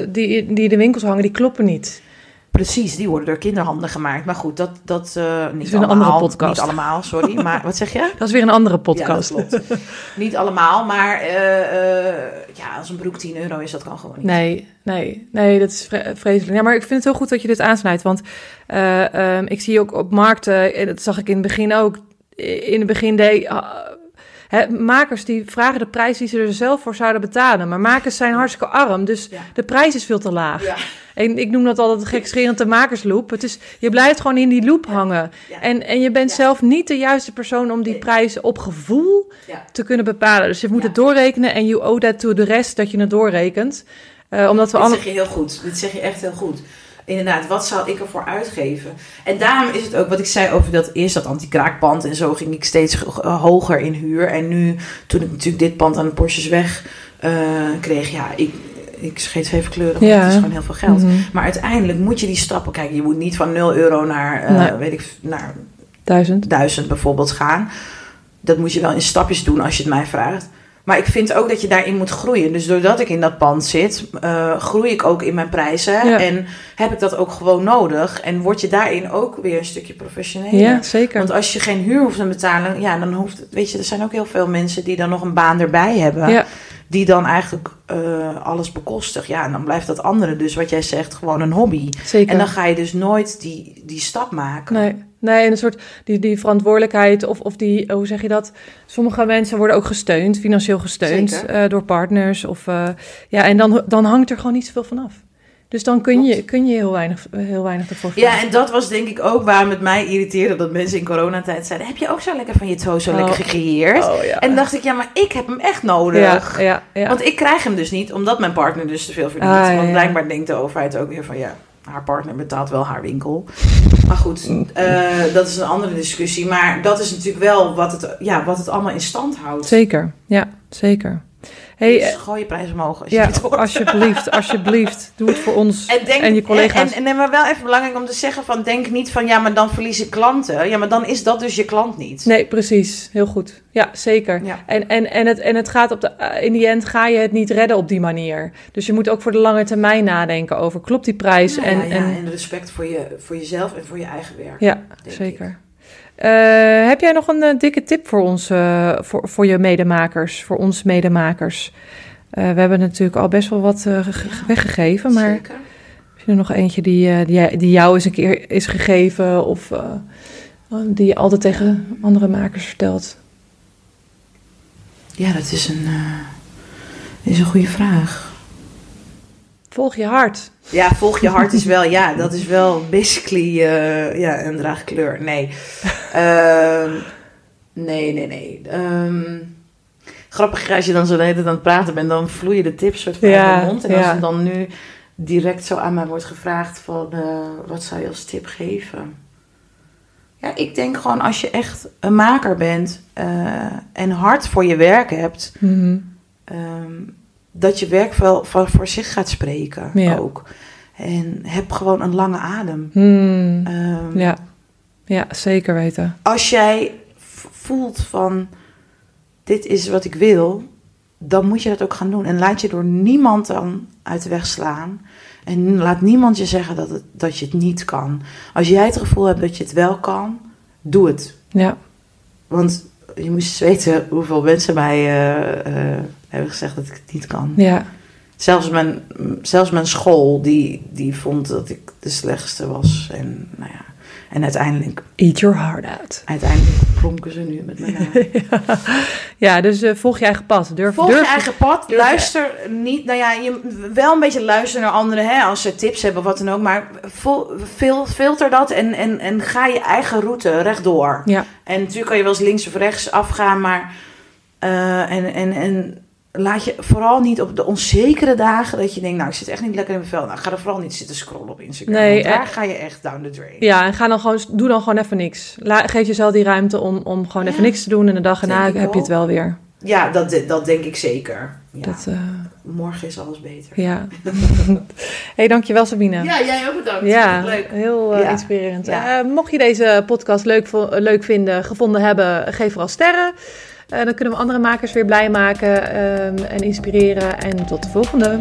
S1: die, die in de winkels hangen, die kloppen niet.
S2: Precies, die worden door kinderhanden gemaakt. Maar goed, dat, dat eh, niet
S1: weer een
S2: allemaal.
S1: andere podcast.
S2: Niet allemaal, sorry. Maar wat zeg je?
S1: Dat is weer een andere podcast.
S2: Ja, dat klopt. niet allemaal, maar eh, eh, ja, als een broek 10 euro is, dat kan gewoon niet.
S1: Nee, nee, nee, dat is vre- vreselijk. Ja, maar ik vind het heel goed dat je dit aansnijdt. Want eh, ehm, ik zie ook op markten, en dat zag ik in het begin ook, in het begin deed... makers die vragen de prijs die ze er zelf voor zouden betalen. Maar makers zijn hartstikke arm, dus
S2: Ja.
S1: de prijs is veel te laag.
S2: Ja.
S1: En ik noem dat altijd gekscherend de makersloop. Het is, je blijft gewoon in die loop hangen.
S2: Ja.
S1: En, en je bent zelf niet de juiste persoon om die
S2: Nee.
S1: prijzen op gevoel te kunnen bepalen. Dus je moet het doorrekenen en you owe that to de rest dat je het doorrekent. Eh, omdat we
S2: Dit
S1: alle...
S2: zeg je heel goed. Dit zeg je echt heel goed. Inderdaad, wat zou ik ervoor uitgeven? En daarom is het ook wat ik zei over dat eerst dat anti-kraakpand en zo ging ik steeds hoger in huur. En nu, toen ik natuurlijk dit pand aan de Porsches weg eh, kreeg, ja, ik, ik scheet even kleurig, want
S1: Ja.
S2: het is gewoon heel veel geld.
S1: Mhm.
S2: Maar uiteindelijk moet je die stappen kijken. Je moet niet van 0 euro naar, eh,
S1: Nee.
S2: weet ik, naar
S1: Duizend.
S2: 1000 bijvoorbeeld gaan. Dat moet je wel in stapjes doen als je het mij vraagt. Maar ik vind ook dat je daarin moet groeien. Dus doordat ik in dat pand zit, uh, groei ik ook in mijn prijzen.
S1: Ja.
S2: En heb ik dat ook gewoon nodig. En word je daarin ook weer een stukje professioneler.
S1: Ja, zeker.
S2: Want als je geen huur hoeft te betalen, ja, dan hoeft het. Weet je, er zijn ook heel veel mensen die dan nog een baan erbij hebben.
S1: Ja,
S2: Die dan eigenlijk eh, alles bekostigt. Ja, en dan blijft dat andere, dus wat jij zegt, gewoon een hobby.
S1: zeker.
S2: En dan ga je dus nooit die, die stap maken.
S1: Nee, nee, en een soort die, die verantwoordelijkheid of, of die, hoe zeg je dat? Sommige mensen worden ook gesteund, financieel gesteund eh, door partners. Of, eh, ja, en dan, dan hangt er gewoon niet zoveel van af. Dus dan kun je, kun je heel, weinig, heel weinig ervoor
S2: Ja,
S1: vragen.
S2: en dat was denk ik ook waarom het mij irriteerde dat mensen in coronatijd zeiden: Heb je ook zo lekker van je toe zo
S1: Oh.
S2: lekker gecreëerd?
S1: Oh, ja.
S2: En dacht ik, ja, maar ik heb hem echt nodig.
S1: ja, ja, ja.
S2: Want ik krijg hem dus niet, omdat mijn partner dus te veel verdient.
S1: Ah, ja,
S2: Want
S1: ja.
S2: blijkbaar denkt de overheid ook weer van ja, haar partner betaalt wel haar winkel. Maar goed, eh, dat is een andere discussie. Maar dat is natuurlijk wel wat het, ja, wat het allemaal in stand houdt.
S1: Zeker, ja, zeker. Hey,
S2: dus gooi je prijs omhoog als je
S1: ja,
S2: het hoort.
S1: alsjeblieft, alsjeblieft, doe het voor ons en, je collega's.
S2: En, en, en maar wel even belangrijk om te zeggen van denk niet van ja, maar dan verlies ik klanten. Ja, maar dan is dat dus je klant niet.
S1: Nee, precies. Heel goed. Ja, zeker.
S2: Ja.
S1: En, en, en, het, en het gaat op de, eh, in die end ga je het niet redden op die manier. Dus je moet ook voor de lange termijn nadenken over klopt die prijs? En,
S2: ja,
S1: en,
S2: en respect voor, je, voor jezelf en voor je eigen werk.
S1: ja zeker. Heb jij nog een eh, dikke tip voor ons, eh, voor, voor je medemakers, voor ons medemakers? Eh, we hebben natuurlijk al best wel wat eh,
S2: Ja,
S1: weggegeven, maar
S2: Zeker.
S1: heb je er nog eentje die, eh, die, die jou eens een keer is gegeven of eh, die je altijd tegen andere makers vertelt?
S2: Ja, dat is een, eh, is een goede vraag.
S1: Volg je hart.
S2: Ja, volg je hart is wel, ja, dat is wel basically eh, ja, een draagkleur. Nee. Ehm, nee, nee, nee. Ehm, grappig, als je dan zo de hele aan het praten bent, dan vloeien de tips soort van
S1: Ja,
S2: uit mijn mond. En als
S1: ja.
S2: dan nu direct zo aan mij wordt gevraagd van, eh, wat zou je als tip geven? Ja, ik denk gewoon als je echt een maker bent eh, en hard voor je werk hebt. Ehm, dat je werk wel van voor zich gaat spreken
S1: Ja.
S2: ook. En heb gewoon een lange adem.
S1: Hmm.
S2: Ehm,
S1: Ja. ja, zeker weten.
S2: Als jij voelt van dit is wat ik wil, dan moet je dat ook gaan doen. En laat je door niemand dan uit de weg slaan. En laat niemand je zeggen dat, het, dat je het niet kan. Als jij het gevoel hebt dat je het wel kan, doe het.
S1: Ja,
S2: Want je moest weten hoeveel mensen mij eh, eh, hebben gezegd dat ik het niet kan.
S1: ja,
S2: Zelfs mijn, zelfs mijn school, die, die vond dat ik de slechtste was. En, nou ja, en uiteindelijk,
S1: eat your heart out.
S2: uiteindelijk klonken ze nu met mijn naam.
S1: Ja, dus eh, volg je eigen pad. Durf,
S2: Volg
S1: durf
S2: je eigen pad.
S1: durf
S2: Luister niet, nou ja, je, wel een beetje luisteren naar anderen hè, als ze tips hebben of wat dan ook. Maar vol, fil- filter dat en, en, en ga je eigen route rechtdoor.
S1: Ja,
S2: En natuurlijk kan je wel eens links of rechts afgaan, maar eh, en, en, en laat je vooral niet op de onzekere dagen dat je denkt, nou ik zit echt niet lekker in mijn vel. Nou ga er vooral niet zitten scrollen op Instagram.
S1: Nee,
S2: want daar
S1: eh,
S2: ga je echt down the drain.
S1: ja en ga dan gewoon, doe dan gewoon even niks. La, geef jezelf die ruimte om, om gewoon
S2: Ja,
S1: even niks te doen. En de dag erna heb je het wel weer.
S2: Ja, dat, dat denk ik zeker. Ja,
S1: Dat, eh,
S2: Morgen is alles beter.
S1: ja. hey, dankjewel Sabine.
S2: Ja, jij ook bedankt.
S1: Ja,
S2: Leuk.
S1: heel eh,
S2: Ja.
S1: inspirerend.
S2: Ja.
S1: Mocht je deze podcast leuk, leuk vinden, gevonden hebben, geef vooral sterren. Eh, dan kunnen we andere makers weer blij maken ehm, en inspireren. En tot de volgende.